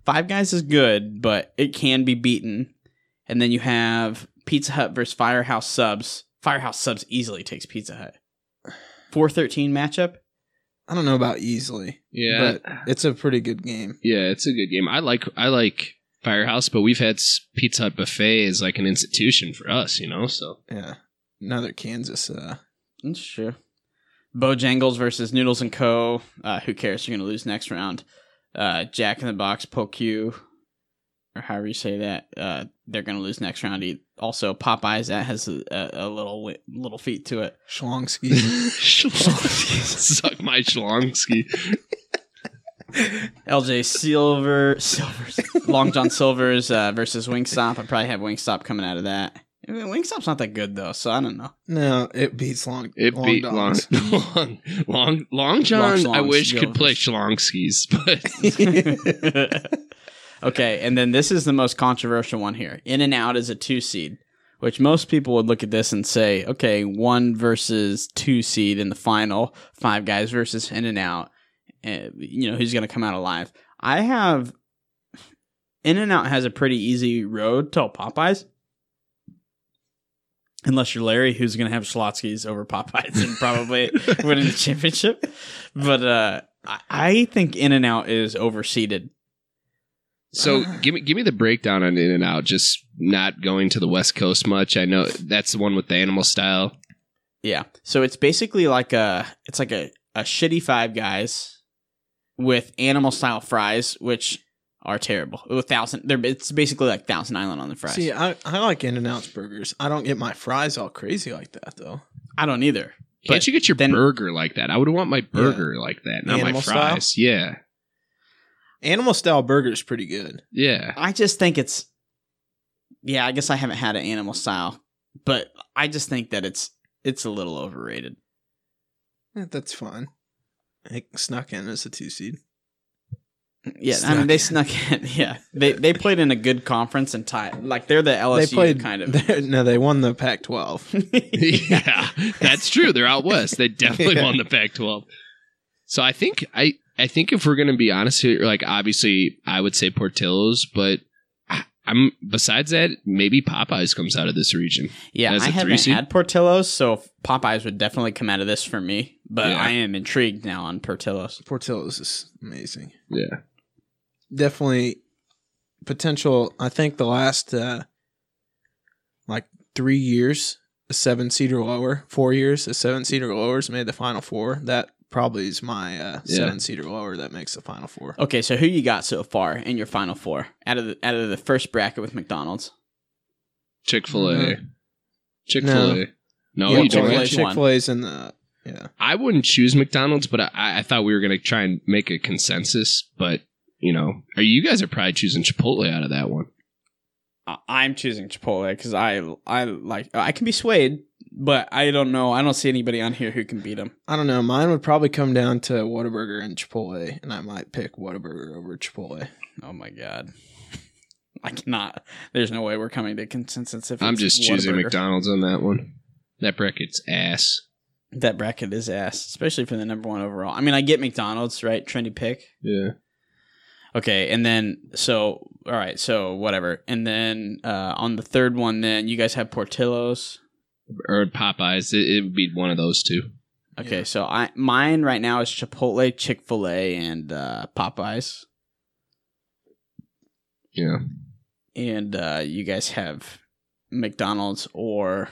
Five Guys is good, but it can be beaten. And then you have Pizza Hut versus Firehouse Subs. Firehouse Subs easily takes Pizza Hut. Four thirteen matchup. I don't know about easily, yeah. but it's a pretty good game. Yeah, it's a good game. I like I like Firehouse, but we've had Pizza Hut buffet as like an institution for us, you know. So Yeah. Another Kansas. Uh, That's true. Bojangles versus Noodles and Co. Uh, who cares? You're gonna lose next round. Uh, Jack in the Box, Poku, or however you say that. Uh, they're gonna lose next round. Also, Popeyes that has a, a, a little little feet to it. Schlongski. Schlong- suck my schlongski. LJ Silver, Silvers, Long John Silvers uh, versus Wingstop. I probably have Wingstop coming out of that. I mean, Wingstop's not that good though, so I don't know. no, it beats long. It long beat long, long, long, long John. Long I wish go. could play schlongskis, but okay, and then this is the most controversial one here. In and Out is a two seed, which most people would look at this and say, okay, one versus two seed in the final, five guys versus In and Out. Uh, you know who's going to come out alive? I have In and Out has a pretty easy road to Popeyes. Unless you're Larry, who's going to have Schlotzsky's over Popeyes and probably winning the championship. But uh, I- I think In and Out is overseeded. so give me give me the breakdown on In and Out. Just not going to the West Coast much. I know that's the one with the animal style. Yeah. So it's basically like a it's like a, a shitty five guys with animal style fries, which are terrible. With thousand they're it's basically like Thousand Island on the fries. See, I, I like In and Out's burgers. I don't get my fries all crazy like that though. I don't either. Can't you get your then- burger like that? I would want my burger like that, not my Animal style? fries. Yeah, Animal style burger is pretty good. yeah. I just think it's Yeah, I guess I haven't had an animal style, but I just think that it's it's a little overrated. Eh, that's fine. It snuck in as a two seed. Yeah, I mean they Snuck snuck in. Yeah, they they played in a good conference and tied. Like they're the LSU they played kind of. no, they won the Pac-12. yeah, that's true. They're out west. They definitely Yeah. won the Pac-12. So I think I I think if we're gonna be honest here, like obviously I would say Portillo's, but I- I'm besides that maybe Popeyes comes out of this region. Yeah, As I a haven't three-seed? had Portillo's, so Popeyes would definitely come out of this for me. But Yeah. I am intrigued now on Portillo's. Portillo's is amazing. Yeah, Definitely potential. I think the last uh like three years, a seven seed or lower. Four years, a seven seed or lower has made the final four. That probably is my uh, Yeah. seven seed or lower that makes the final four. Okay, so who you got so far in your final four out of the out of the first bracket with McDonald's? Chick Fil A, Mhm. Chick Fil A. No, yeah, you don't. Chick-fil-A. Chick Fil A's in the yeah. I wouldn't choose McDonald's, but I, I thought we were gonna try and make a consensus. But you know, are you guys are probably choosing Chipotle out of that one? I- I'm choosing Chipotle because I I like I can be swayed, but I don't know. I don't see anybody on here who can beat them. I don't know. Mine would probably come down to Whataburger and Chipotle, and I might pick Whataburger over Chipotle. Oh my god. I cannot. There's no way we're coming to consensus. If I'm just choosing McDonald's on that one. That bracket's ass. That bracket is ass, especially for the number one overall. I mean, I get McDonald's, right? Trendy pick. Yeah. Okay, and then so all right, so whatever, and then uh, on the third one, then you guys have Portillo's. Or Popeyes. It, it would be one of those two. Okay, Yeah. so I mine right now is Chipotle, Chick Fil A, and uh, Popeyes, Yeah. and uh, you guys have McDonald's or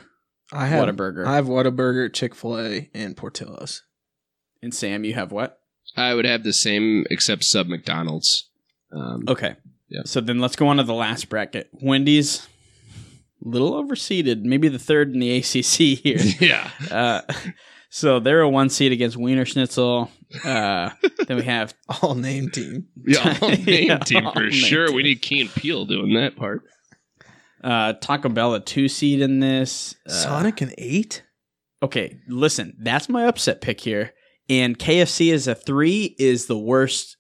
I have Whataburger. I have Whataburger, Chick Fil A, and Portillo's. and Sam, you have what? I would have the same except sub McDonald's. Um, Okay, Yeah. So then let's go on to the last bracket. Wendy's, little overseeded, maybe the third in the ACC here. yeah. Uh, so they're a one seed against Wiener Schnitzel. Uh, then we have All name team. Yeah, all name Yeah, team for sure. team. We need Key and Peele doing that part. uh, Taco Bell a two seed in this. Uh, Sonic an eight. Okay, listen, that's my upset pick here. And KFC as a three is the worst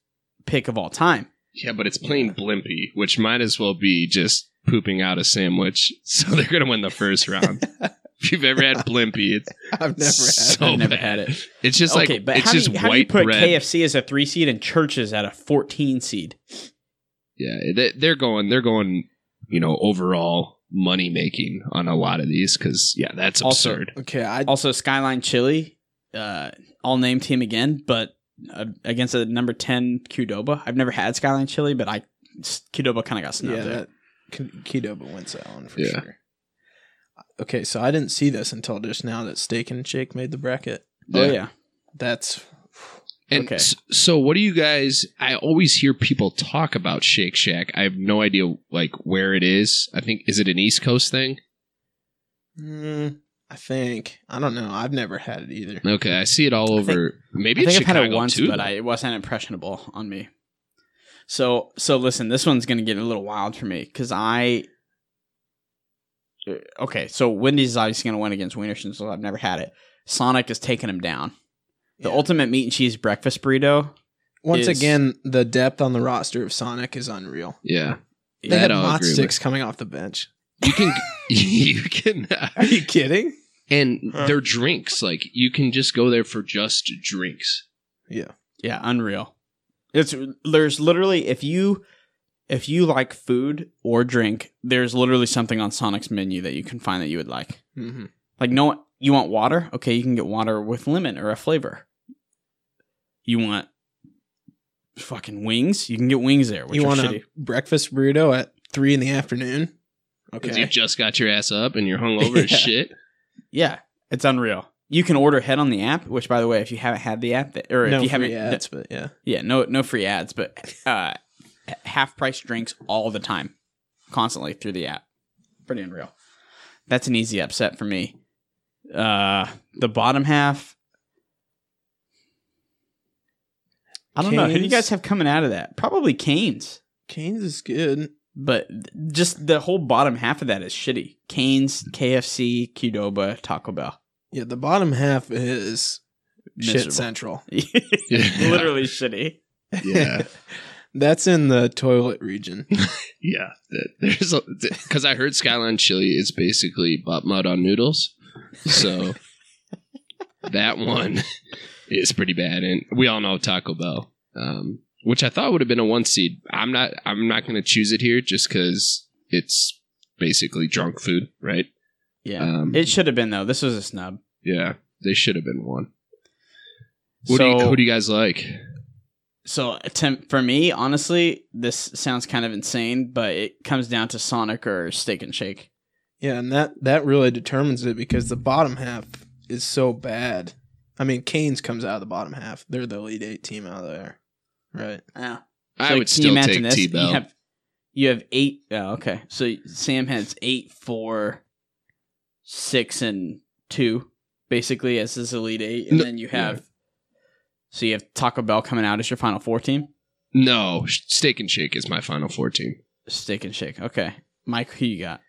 pick of all time. Yeah, but it's plain Blimpie, which might as well be just pooping out a sandwich. So they're gonna win the first round. if you've ever had Blimpie, it's I've never had. I've never bad. had it. It's just okay, like but it's how, just do you, how do you white put bread. KFC as a three seed and Church's at a 14 seed? Yeah, they, they're going. They're going. You know, overall money making on a lot of these because yeah, that's Also- absurd. Okay, I Also, Skyline Chili, Uh, I'll name team again, but uh, against a number 10 Qdoba. I've never had Skyline Chili, but I Qdoba kind of got snubbed yeah, there. that K- Qdoba wins that one for Yeah. sure. Okay, so I didn't see this until just now that Steak and Shake made the bracket. Oh, yeah. That's And Okay. so, what do you guys? I always hear people talk about Shake Shack. I have no idea like where it is. I think is it an East Coast thing? mm, I think I don't know. I've never had it either. Okay, I see it all I think- over. maybe I think I've had Chicago it once, too. but I, it wasn't impressionable on me. So, so listen, this one's going to get a little wild for me because I. uh, Okay, so Wendy's is obviously going to win against Wiener Schnitzel. I've never had it. Sonic is taking him down. The Yeah. ultimate meat and cheese breakfast burrito. Once is- again, the depth on the roster of Sonic is unreal. yeah, They That had I'll with. sticks coming off the bench. you can you can Are you kidding? And their drinks like you can just go there for just drinks. Yeah. Yeah, unreal. It's there's literally if you if you like food or drink, there's literally something on Sonic's menu that you can find that you would like. hmm Like no you want water? Okay, you can get water with lemon or a flavor. You want fucking wings? You can get wings there, which You want shitty. a breakfast burrito at three in the afternoon? Okay. Because you just got your ass up and you're hungover as shit. Yeah, it's unreal. You can order ahead on the app, which by the way, if you haven't had the app that, or no if you haven't ads, but yeah. Yeah, no no free ads, but uh half price drinks all the time. Constantly through the app. Pretty unreal. That's an easy upset for me. Uh the bottom half I don't know. Who do you guys have coming out of that? Probably Canes. Canes is good. But just the whole bottom half of that is shitty. Canes, KFC, Qdoba, Taco Bell. Yeah, the bottom half is shit central. Literally shitty. Yeah, That's in the toilet region. yeah. There's because I heard Skyline Chili is basically butt mud on noodles, so that one is pretty bad. And we all know Taco Bell, um, which I thought would have been a one seed. I'm not. I'm not going to choose it here just because it's basically drunk food, right? Yeah. Um, it should have been though. This was a snub. Yeah, they should have been one. What so, do you, who do you guys like? So to, for me, honestly, this sounds kind of insane, but it comes down to Sonic or Steak and Shake. Yeah, and that that really determines it because the bottom half is so bad. I mean, Canes comes out of the bottom half. They're the lead eight team out there, right? Yeah. I would still take T Bell. You have you have eight. Oh, okay. So Sam has eight, four, six, and two, basically as his elite eight, and No- then you have. So you have Taco Bell coming out as your final four team. No, Steak and Shake is my final four team. Steak and Shake. Okay. Mike, who you got?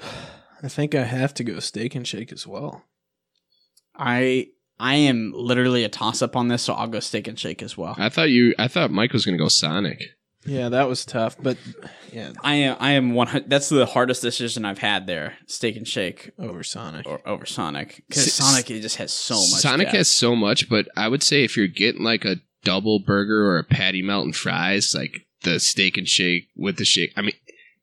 I think I have to go steak and shake as well. I I am literally a toss up on this, so I'll go steak and shake as well. I thought you. I thought Mike was going to go Sonic. Yeah, that was tough, but yeah, I am I am one. That's the hardest decision I've had there. Steak and shake over Sonic. or over Sonic because S- Sonic it just has so much. Sonic depth. has so much, but I would say if you're getting like a double burger or a patty melt and fries, like the steak and shake with the shake. I mean,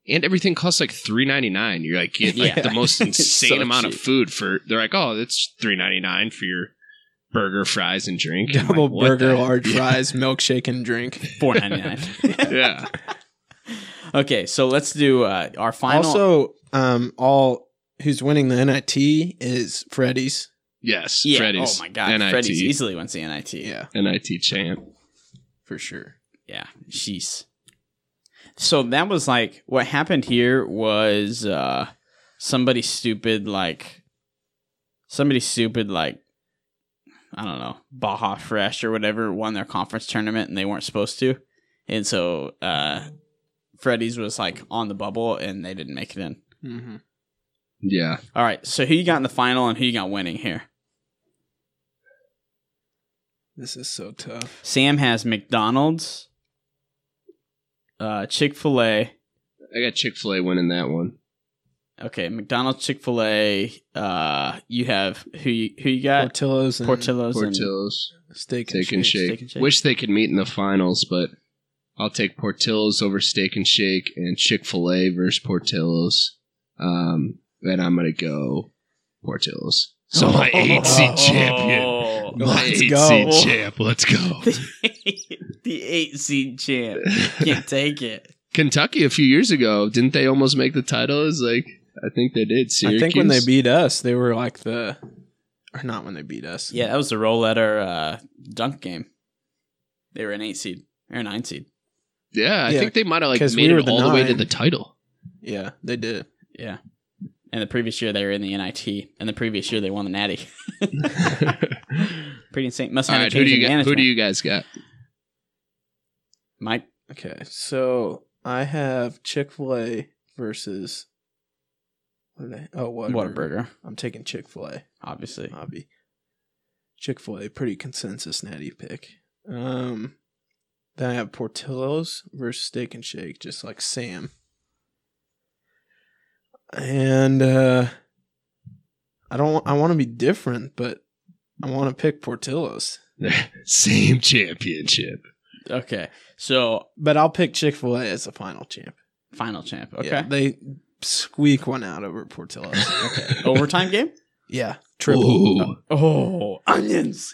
and everything costs like three ninety nine. You're like getting like Yeah. the most insane so amount of food for. They're like, oh, it's three ninety nine for your burger, fries, and drink. Double like, burger, the- large Yeah. fries, milkshake, and drink. four ninety nine. Yeah. okay, so let's do uh, our final. Also, um, all who's winning the NIT is Freddy's. Yes. yeah. Freddy's. Oh my god, NIT. Freddy's easily wins the NIT. Yeah, NIT champ. for sure. Yeah, she's. So that was like what happened here was uh somebody stupid like somebody stupid like I don't know, Baja Fresh or whatever won their conference tournament and they weren't supposed to. And so uh Freddy's was like on the bubble and they didn't make it in. Mm-hmm. Yeah. All right, so who you got in the final and who you got winning here? This is so tough. Sam has McDonald's, uh Chick-fil-A, I got Chick fil A winning that one. Okay, McDonald's, Chick Fil A. Uh, you have who? You, who you got? Portillo's and Portillo's, and Portillo's. steak and Steak and shake. shake. Steak and Shake. Wish they could meet in the finals, but I'll take Portillo's over Steak and Shake and Chick Fil A versus Portillo's. Um, and I'm gonna go Portillo's. So my eight seed champion, Oh. my Let's eight go. seed champ. Let's go. the eight seed champ can't take it. Kentucky a few years ago, didn't they almost make the title? Is like I think they did. Syracuse. I think when they beat us, they were like the, or not when they beat us. Yeah, that was the roll letter uh, dunk game. They were an eight seed or a nine seed. yeah, I Yeah, think they might have like 'cause made we were it the all the way to nine. the title. yeah, they did. Yeah. And the previous year they were in the NIT, and the previous year they won the Natty. Pretty insane. Must All have right, a who change do in you got? Who management. do you guys got? Mike? Okay, so I have Chick Fil A versus. What did I? Oh, Whataburger. Whataburger, I'm taking Chick Fil A. obviously. Hobby. Chick Fil A, pretty consensus natty pick. Um, then I have Portillo's versus Steak and Shake, just like Sam. And uh, I don't. I want to be different, but I want to pick Portillo's. Same championship. Okay. So, But I'll pick Chick Fil A as the final champ. final champ. Okay. Yeah, they squeak one out over Portillo's. okay. Overtime game? yeah, triple. Ooh. Oh, onions.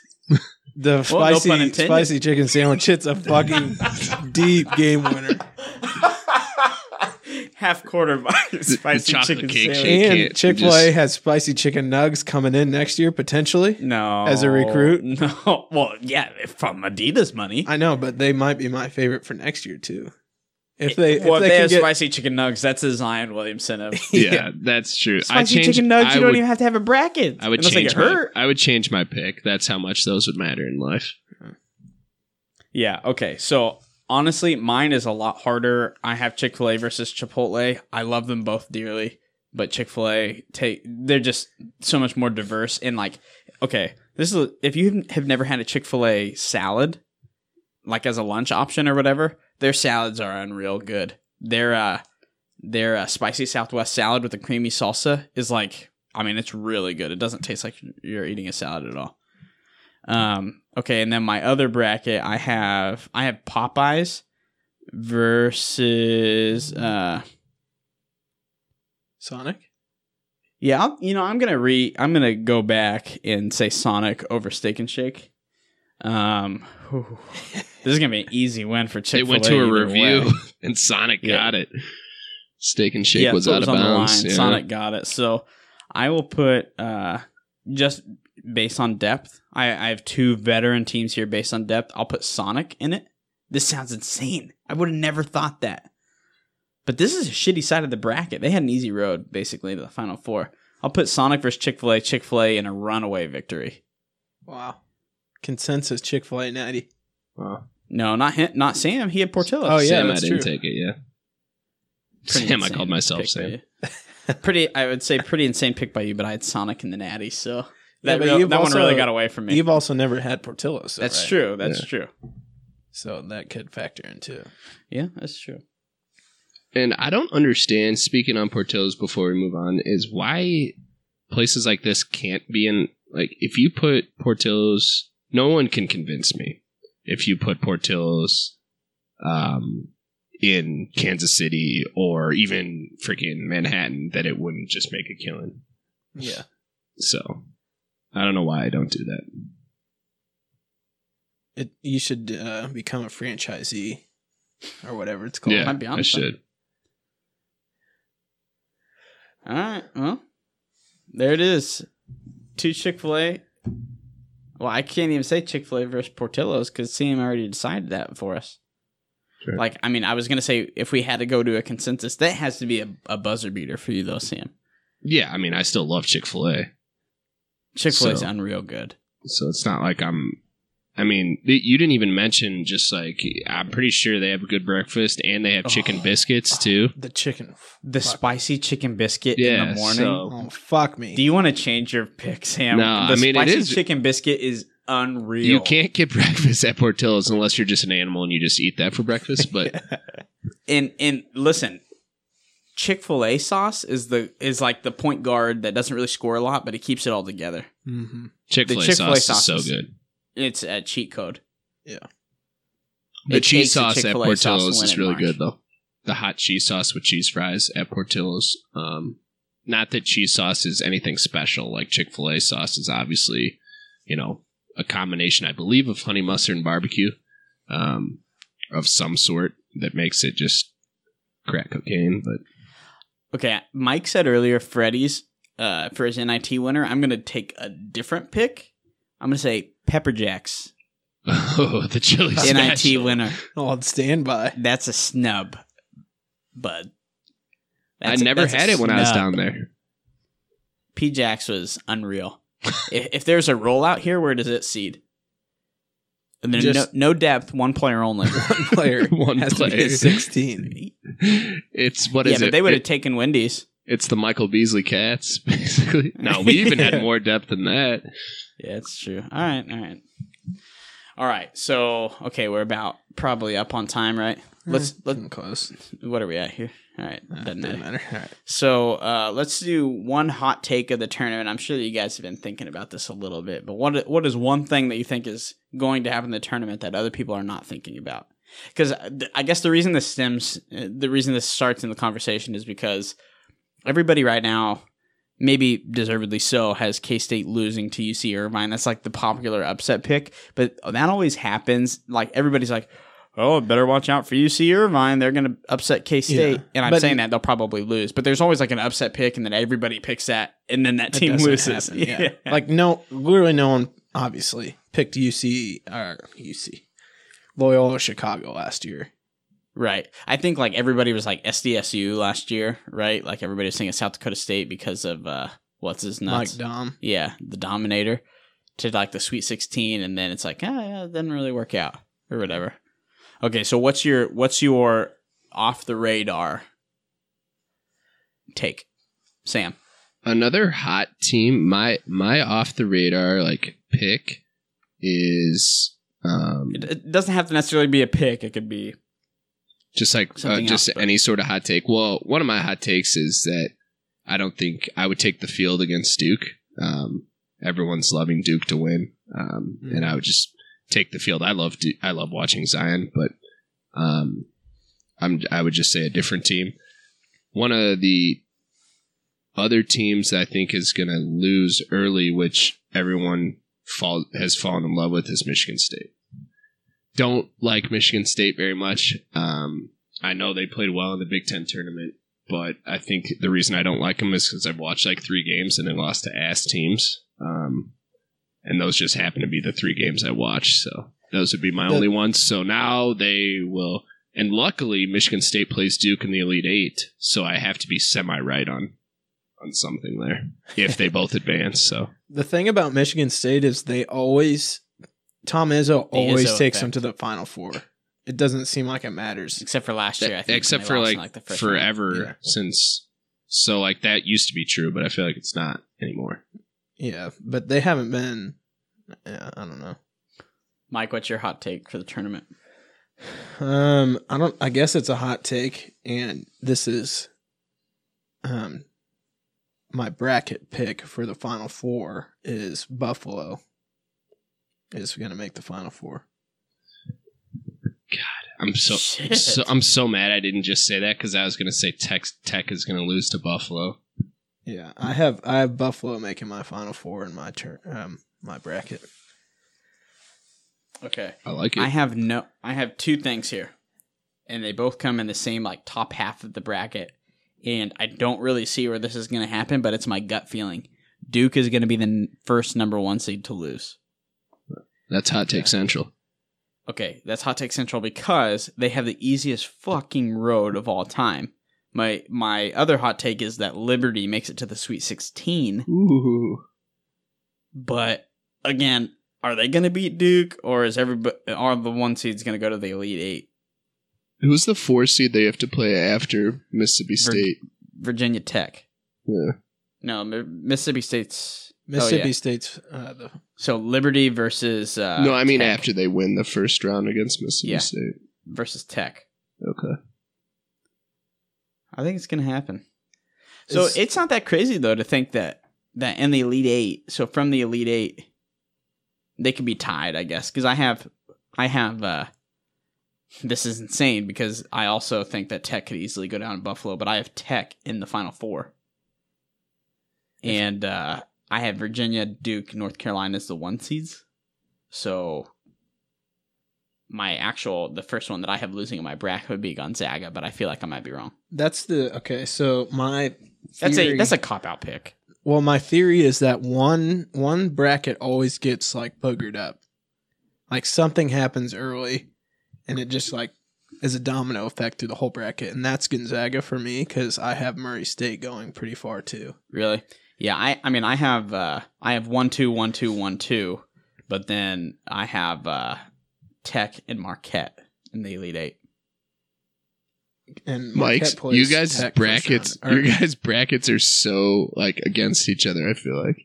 The no spicy pun intended. spicy chicken sandwich. It's a fucking deep game winner. Half quarter by spicy chocolate chicken cake sandwich. shake. And can't Chick Fil A just- has spicy chicken nugs coming in next year potentially. No. As a recruit? No. Well, yeah, from Adidas money. I know, but they might be my favorite for next year too. If they, well, if they, they have get, spicy chicken nugs. That's a Zion Williamson. Of yeah, that's true. I Spicy changed, chicken nugs. I You would, don't even have to have a bracket. I would change my, hurt. I would change my pick. That's how much those would matter in life. Yeah. Okay. So honestly, mine is a lot harder. I have Chick Fil A versus Chipotle. I love them both dearly, but Chick Fil A take they're just so much more diverse. And like, okay, this is if you have never had a Chick Fil A salad, like as a lunch option or whatever, their salads are unreal good. Their uh, their uh, spicy Southwest salad with a creamy salsa is like, I mean, it's really good. It doesn't taste like you're eating a salad at all. Um, okay, and then my other bracket, I have I have Popeyes versus uh Sonic. yeah, I'll, you know, I'm gonna re I'm gonna go back and say Sonic over Steak and Shake. Um, whew. this is gonna be an easy win for Chick They Fil A. went to a review and Sonic Yeah. got it. Steak and Shake yeah, was so it out of on the bounds. line. yeah. Sonic got it. So I will put uh just based on depth. I, I have two veteran teams here based on depth. I'll put Sonic in it. This sounds insane. I would have never thought that. But this is a shitty side of the bracket. They had an easy road basically to the final four. I'll put Sonic versus Chick Fil A. Chick Fil A in a runaway victory. Wow. Consensus Chick Fil A natty. Wow. No, not him, not Sam. He had Portillo's. Oh, yeah, Sam, I didn't true. take it. Yeah. Sam, I called myself Sam. pretty, I would say pretty insane pick by you, but I had Sonic and the Natty, so that, but real- you've that one really got away from me. You've also never had Portillo's. though, that's right? true. That's true. So that could factor in too. Yeah, that's true. And I don't understand, speaking on Portillo's before we move on, is why places like this can't be in. Like, if you put Portillo's, no one can convince me if you put Portillo's um, in Kansas City or even freaking Manhattan that it wouldn't just make a killing. Yeah. So, I don't know why I don't do that. It, you should uh, become a franchisee or whatever it's called. yeah, might be I should. All right. Well, there it is. Two Chick Fil A. Well, I can't even say Chick Fil A versus Portillo's because Sam already decided that for us. Sure. Like, I mean, I was gonna say if we had to go to a consensus, that has to be a, a buzzer beater for you, though, Sam. Yeah, I mean, I still love Chick fil A. Chick Fil A is So- unreal good. So it's not like I'm. I mean, you didn't even mention just like I'm pretty sure they have a good breakfast and they have chicken Oh. biscuits too. The chicken. The Fuck. spicy chicken biscuit in the morning. so- Oh fuck me. Do you want to change your pick, Sam? No, the I mean, it spicy is- chicken biscuit is unreal. You can't get breakfast at Portillo's unless you're just an animal and you just eat that for breakfast. But And and listen, Chick Fil A sauce is the is like the point guard that doesn't really score a lot, but it keeps it all together. mm-hmm. Chick Fil A Chick-fil-A sauce, is so sauce is- good. It's a cheat code. Yeah. The It cheese sauce at Chick-fil-A sauce Portillo's is really March. good though. The hot cheese sauce with cheese fries at Portillo's. Um, not that cheese sauce is anything special. Like Chick Fil A sauce is obviously, you know, a combination, I believe, of honey mustard and barbecue, um, of some sort that makes it just crack cocaine. But Okay, Mike said earlier Freddy's uh, for his NIT winner. I'm gonna take a different pick. I'm gonna say Pepper Jacks oh, the chili NIT special. winner. Oh, I'll. That's a snub, bud. I That's a- never that's a had it when I was snub. down there. P Jacks was unreal. if, if there's a rollout here, where does it seed? And then Just- no, no depth, one player only. One player One has to be player. a 16. It's what yeah, is but it? they would have It- taken Wendy's. It's the Michael Beasley Cats, basically. No, we even had more depth than that. Yeah, it's true. All right, all right, all right. So okay, we're about probably up on time, right? Let's let. Getting close. What are we at here? All right, Uh, doesn't doesn't matter. matter. All right. So uh, let's do one hot take of the tournament. I'm sure that you guys have been thinking about this a little bit, but what what is one thing that you think is going to happen in the tournament that other people are not thinking about? Because I guess the reason this stems, uh, the reason this starts in the conversation is because everybody right now, maybe deservedly so, has K State losing to UC Irvine. That's like the popular upset pick, but that always happens. Like everybody's like. Oh, better watch out for UC Irvine. They're going to upset K State. Yeah, and I'm but- saying that they'll probably lose. But there's always like an upset pick, and then everybody picks that, and then that That team loses. happen, yeah. Like no, literally no one obviously picked UC or UC Loyola Chicago last year. Right. I think like everybody was like SDSU last year, right? Like everybody was saying South Dakota State because of uh what's his nuts. Mike Daum. yeah, the Dauminator to like the Sweet 16, and then it's like, ah, yeah, it didn't really work out or whatever. Okay, so what's your what's your off the radar take, Sam? Another hot team, my my off the radar like pick is um It, it doesn't have to necessarily be a pick. It could be just like uh, just else, any sort of hot take. Well, one of my hot takes is that I don't think I would take the field against Duke. Um, everyone's loving Duke to win, um, Mm. and I would just take the field. I love Du- I love watching Zion, but um, I'm I would just say a different team. One of the other teams that I think is going to lose early, which everyone fall, has fallen in love with, is Michigan State. Don't like Michigan State very much. Um, I know they played well in the Big Ten tournament, but I think the reason I don't like them is because I've watched like three games and they lost to ass teams. Um, and those just happen to be the three games I watched. So those would be my The- only ones. So now they will. And luckily, Michigan State plays Duke in the Elite Eight, so I have to be semi right on on something there if they both advance. So The thing about Michigan State is they always Tom Izzo The always Izzo takes effect. them to the Final Four. it doesn't seem like it matters. Except for last year, I think. Except when for they lost like, the first round. forever Yeah. since. So like that used to be true, but I feel like it's not anymore. Yeah, but they haven't been. Yeah, I don't know. Mike, what's your hot take for the tournament? Um, I don't. I guess it's a hot take, and this is, um, my bracket pick for the final four is Buffalo. Is going to make the final four. God, I'm so, Shit. so I'm so mad I didn't just say that because I was gonna say Tech Tech is gonna lose to Buffalo. Yeah, I have I have Buffalo making my final four in my turn. Um, my bracket. Okay. I like it. I have no. I have two things here, and they both come in the same like top half of the bracket. And I don't really see where this is going to happen, but it's my gut feeling. Duke is going to be the n- first number one seed to lose. That's hot take Yeah. central. Okay, that's Hot Take Central because they have the easiest fucking road of all time. My my other hot take is that Liberty makes it to the Sweet 16, Ooh. but again, are they going to beat Duke or is everybody are the one seeds going to go to the Elite 8? Who's the four seed they have to play after Mississippi Vir- State? Virginia Tech. Yeah. No, Mississippi State's Mississippi Oh, yeah. State's uh, the So Liberty versus uh, no, I mean Tech after they win the first round against Mississippi Yeah. State. versus Tech. Okay. I think it's going to happen. So Is- it's not that crazy though to think that that in the Elite Eight. So from the Elite Eight, they could be tied, I guess, because I have I have. uh This is insane because I also think that Tech could easily go down to Buffalo, but I have Tech in the Final Four, and uh I have Virginia, Duke, North Carolina as the one seeds. So my actual the first one that I have losing in my bracket would be Gonzaga, but I feel like I might be wrong. that's the okay. So my That's a that's a cop out pick. well. My theory is that one one bracket always gets like boogered up, like something happens early, and it just like is a domino effect through the whole bracket, and that's Gonzaga for me because I have Murray State going pretty far too. Really? Yeah, I I mean I have uh I have one two one two one two, but then I have uh Tech and Marquette in the Elite Eight. And Mike's Marquette plays you guys Tech brackets round, or- your guys brackets are so like against each other, I feel like.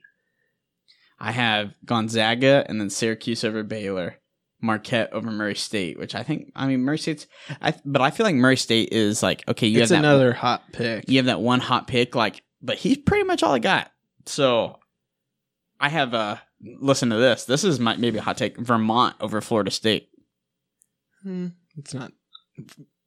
I have Gonzaga and then Syracuse over Baylor, Marquette over Murray State, which I think I mean Murray State's I but I feel like Murray State is like okay, you it's have that another hot pick. you have that one hot pick like but he's pretty much all I got. So I have uh listen to this. This is my maybe a hot take. Vermont over Florida State. Hmm, it's not.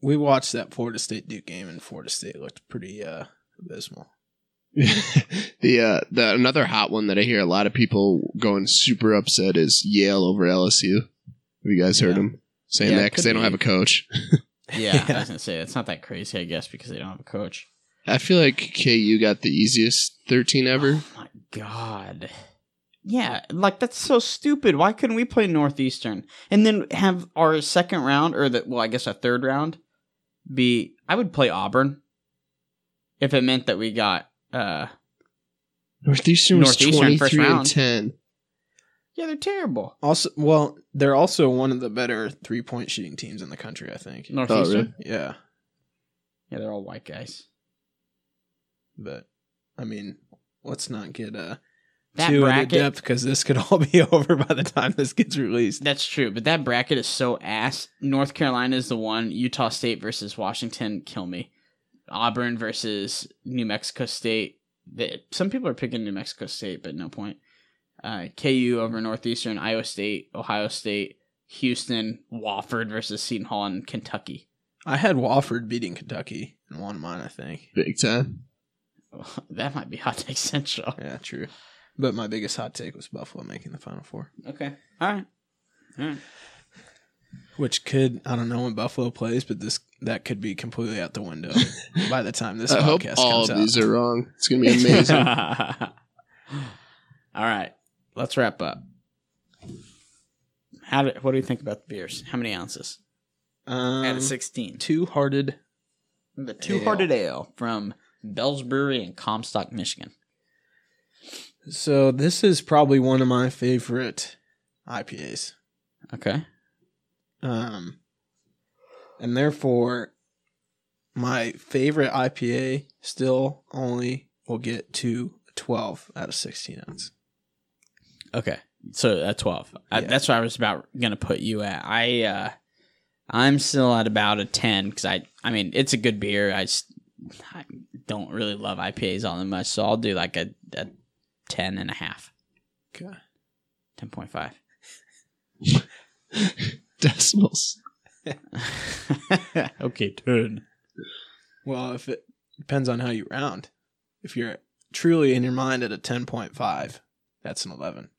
We watched that Florida State Duke game, and Florida State looked pretty uh, abysmal. the uh the another hot one that I hear a lot of people going super upset is Yale over LSU. Have you guys heard Yeah. them saying Yeah, that because they don't be. have a coach? Yeah, I Yeah. was gonna say it's not that crazy, I guess, because they don't have a coach. I feel like KU got the easiest thirteen ever. Oh my god. Yeah, like that's so stupid. Why couldn't we play Northeastern and then have our second round or the well, I guess our third round be I would play Auburn if it meant that we got uh Northeastern was Northeastern twenty first three and round. ten. yeah, they're terrible. Also, well, they're also one of the better three point shooting teams in the country. I think. Northeastern. really? Yeah, Yeah, they're all white guys. But I mean, let's not get uh, That too into bracket depth because this could all be over by the time this gets released. That's true, but that bracket is so ass. North Carolina is the one. Utah State versus Washington, kill me. Auburn versus New Mexico State. They, some people are picking New Mexico State, but no point. Uh, KU over Northeastern, Iowa State, Ohio State, Houston, Wofford versus Seton Hall, and Kentucky. I had Wofford beating Kentucky in one of mine. I think. Big time. that might be hot take central. Yeah, true. But my biggest hot take was Buffalo making the Final Four, Okay, all right, all right. which could I don't know when Buffalo plays, but this that could be completely out the window by the time this I hope podcast all comes of out. these are wrong. It's gonna be amazing. all right, let's wrap up. How do, what do you think about the beers? How many ounces? um, Out of sixteen. Two hearted. The Two Hearted Ale from Bell's Brewery in Comstock, Michigan. So this is probably one of my favorite IPAs. Okay. Um, And therefore, my favorite IPA still only will get to 12 out of 16 ounce. Okay, so at twelve, I, that's what I was about gonna put you at. I uh, I'm still at about a ten because I I mean it's a good beer. I I don't really love IPAs all that much, so I'll do like a, a ten and a half, Okay. ten point five. Decimals. okay, ten. Well, if it depends on how you round. If you're truly in your mind at a 10.5, that's an 11.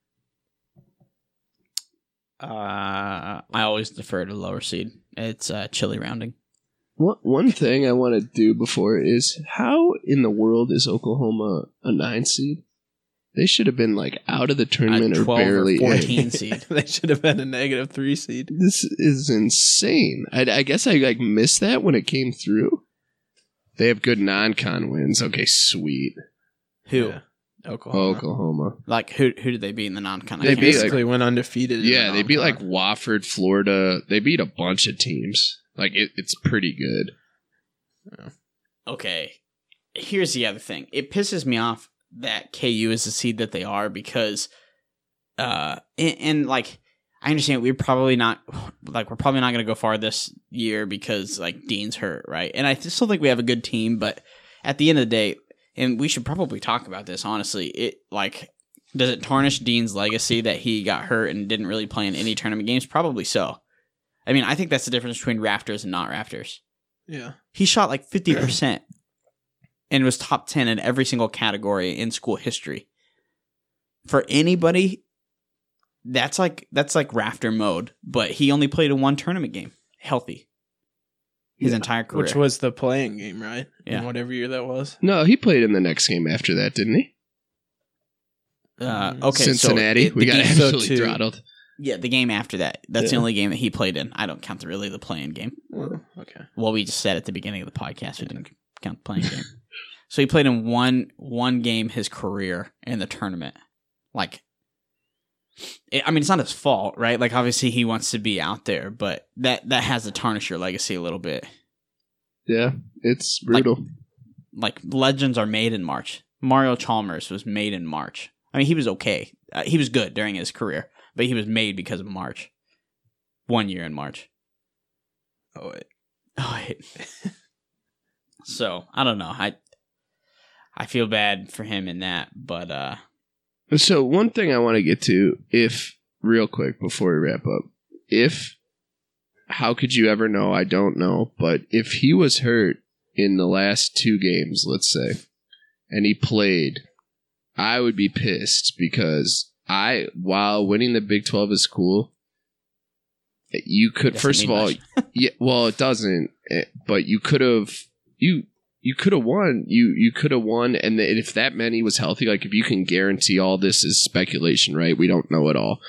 Uh, I always defer to lower seed. It's uh, chili rounding. One one thing I want to do before is how in the world is Oklahoma a nine seed? They should have been like out of the tournament or 12 or barely. 14 seed. they should have been a negative 3 seed. This is insane. I, I guess I like missed that when it came through. They have good non-con wins. Okay, sweet. Who? Yeah. Oklahoma. Oklahoma. Like who? Who did they beat in the non-con? They can't beat, remember. Basically went undefeated. in Yeah, the they beat like. Wofford, Florida. They beat a bunch of teams. Like it, it's pretty good. okay, here's the other thing. It pisses me off that KU is the seed that they are because, uh, and, and like I understand we're probably not like we're probably not going to go far this year because like Dean's hurt, right? And I still think we have a good team, but at the end of the day, and we should probably talk about this honestly. It like does it tarnish Dean's legacy that he got hurt and didn't really play in any tournament games? Probably so. I mean, I think that's the difference between rafters and not rafters. Yeah. he shot like 50% and was top 10 in every single category in school history for anybody that's like that's like rafter mode but he only played in one tournament game healthy his Yeah. entire career Which was the playing game, right? Yeah. In whatever year that was. No, he played in the next game after that, didn't he? uh, okay Cincinnati. so it- we got game- so absolutely too- throttled. Yeah the game after that. That's the Yeah. only game that he played in. I don't count the really the playing game. Oh, okay. well we just said at the beginning of the podcast we didn't count the playing game. So he played in one one game his career in the tournament. Like it, i mean it's not his fault right? Like obviously he wants to be out there but that that has to tarnish your legacy a little bit. Yeah, it's brutal. like legends are made in march. Mario chalmers was made in march. I mean he was okay. Uh, he was good during his career but he was made because of march one year in march Oh, wait. Oh, wait. so I don't know. I I feel bad for him in that, but uh, So one thing I want to get to, if real quick before we wrap up, if how could you ever know? I don't know, but if he was hurt in the last two games, let's say, and he played, I would be pissed because I, while winning the Big Twelve is cool, you could doesn't first of all, yeah, well, it doesn't, eh, but you could have you you could have won. You you could have won, and if that he was healthy, like if you can guarantee all this is speculation, right? We don't know at all.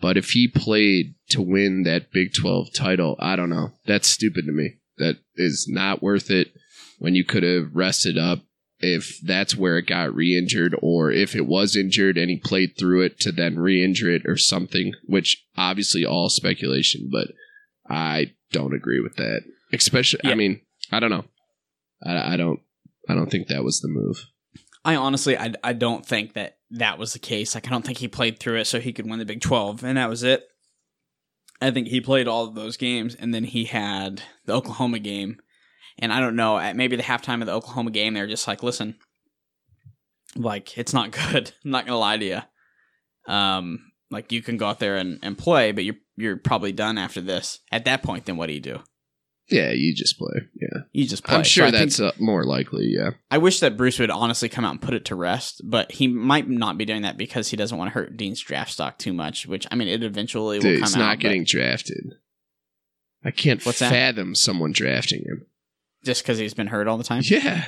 But if he played to win that Big Twelve title, I don't know. That's stupid to me. That is not worth it. When you could have rested up, if that's where it got re-injured, or if it was injured and he played through it to then re-injure it or something, which obviously all speculation, but I don't agree with that. Especially, I mean, I don't know. I, I don't. I don't think that was the move. I honestly I I don't think that that was the case. Like I don't think he played through it so he could win the Big Twelve, and that was it. I think he played all of those games, and then he had the Oklahoma game, and I don't know. At maybe the halftime of the Oklahoma game, they're just like, "Listen, like it's not good. I'm not gonna lie to you. Um, like you can go out there and, and play, but you're you're probably done after this. At that point, then what do you do? Yeah, you just play. Yeah, You just play. I'm So sure think- that's uh, more likely. Yeah, I wish that Bruce would honestly come out and put it to rest, but he might not be doing that because he doesn't want to hurt Dean's draft stock too much. Which I mean, it eventually will Dude, come he's not getting drafted. I can't What's that? fathom someone drafting him. Just because he's been hurt all the time. Yeah,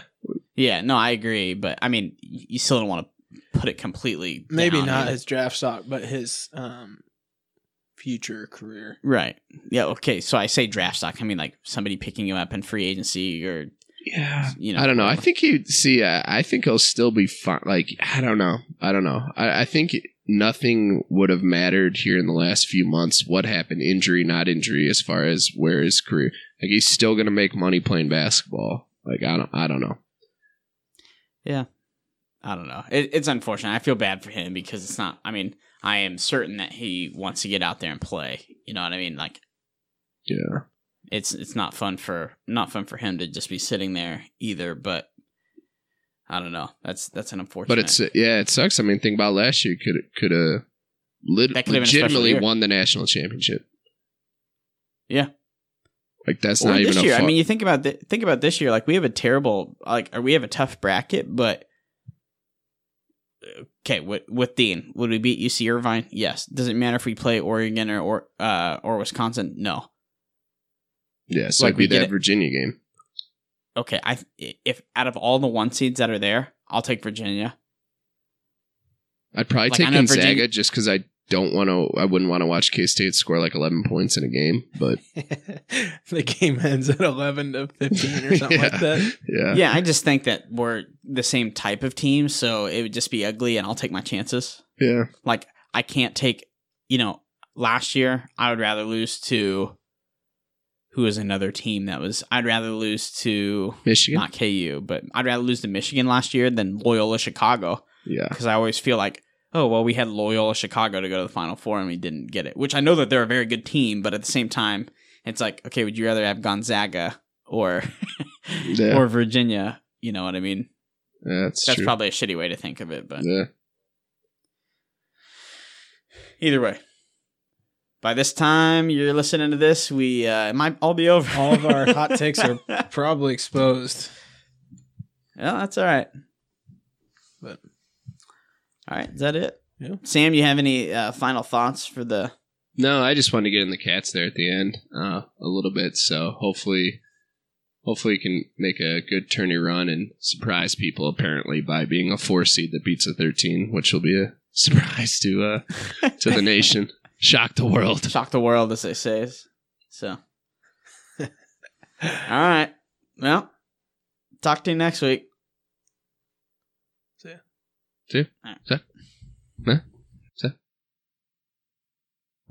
Yeah, no, I agree, but I mean, you still don't want to put it completely. Maybe down not his draft stock, but his um, future career. right. Yeah. Okay. So I say draft stock. I mean, like somebody picking you up in free agency or yeah. you know. I don't know. I think he see. I, I think he'll still be fine. Like I don't know. I don't know. I, I think nothing would have mattered here in the last few months. What happened, injury, not injury, as far as where his career. Like he's still going to make money playing basketball. Like I don't, I don't know. Yeah, I don't know. It, it's unfortunate. I feel bad for him because it's not. I mean, I am certain that he wants to get out there and play. You know what I mean? Like Yeah, it's it's not fun for not fun for him to just be sitting there either. But I don't know. That's that's an unfortunate. but it's yeah, it sucks. I mean, think about last year. Could could have lit- could have been a special legitimately won the national championship. Yeah. Like that's not even this a year. I mean, you think about th- think about this year. Like we have a terrible like, we have a tough bracket, but. Okay, with with Dean, would we beat UC Irvine? Yes. Does it matter if we play Oregon or or uh, or Wisconsin? No. yeah, so like it'd be that. Virginia game. Okay, I if out of all the one seeds that are there, I'll take Virginia. I'd probably Like, take Gonzaga Virginia- just because I don't want to. I wouldn't want to watch K State score like eleven points in a game. But the game ends at eleven to fifteen or something like that. yeah, Yeah, I just think that we're the same type of team, so it would just be ugly, and I'll take my chances. yeah, Like I can't take, you know, last year I would rather lose to who is another team that was. I'd rather lose to Michigan. not KU, but I'd rather lose to Michigan last year than Loyola Chicago yeah, because I always feel like, oh well, we had Loyola Chicago to go to the Final Four and we didn't get it. Which I know that they're a very good team, but at the same time, it's like, okay, would you rather have Gonzaga or Yeah. or Virginia? You know what I mean? Yeah, that's, That's true. probably a shitty way to think of it, but yeah. either way. By this time you're listening to this, we uh, it might all be over. All of our hot takes are probably exposed. Well, that's all right. But- all right, is that it? Yeah. Sam, you have any uh, final thoughts for the? No, I just wanted to get in the cats there at the end uh, a little bit. So hopefully, hopefully, we can make a good tourney run and surprise people. Apparently, by being a four seed that beats a thirteen, which will be a surprise to uh, to the nation, shock the world. Shock the world, as they say. So, all right. Well, talk to you next week. See ya. See?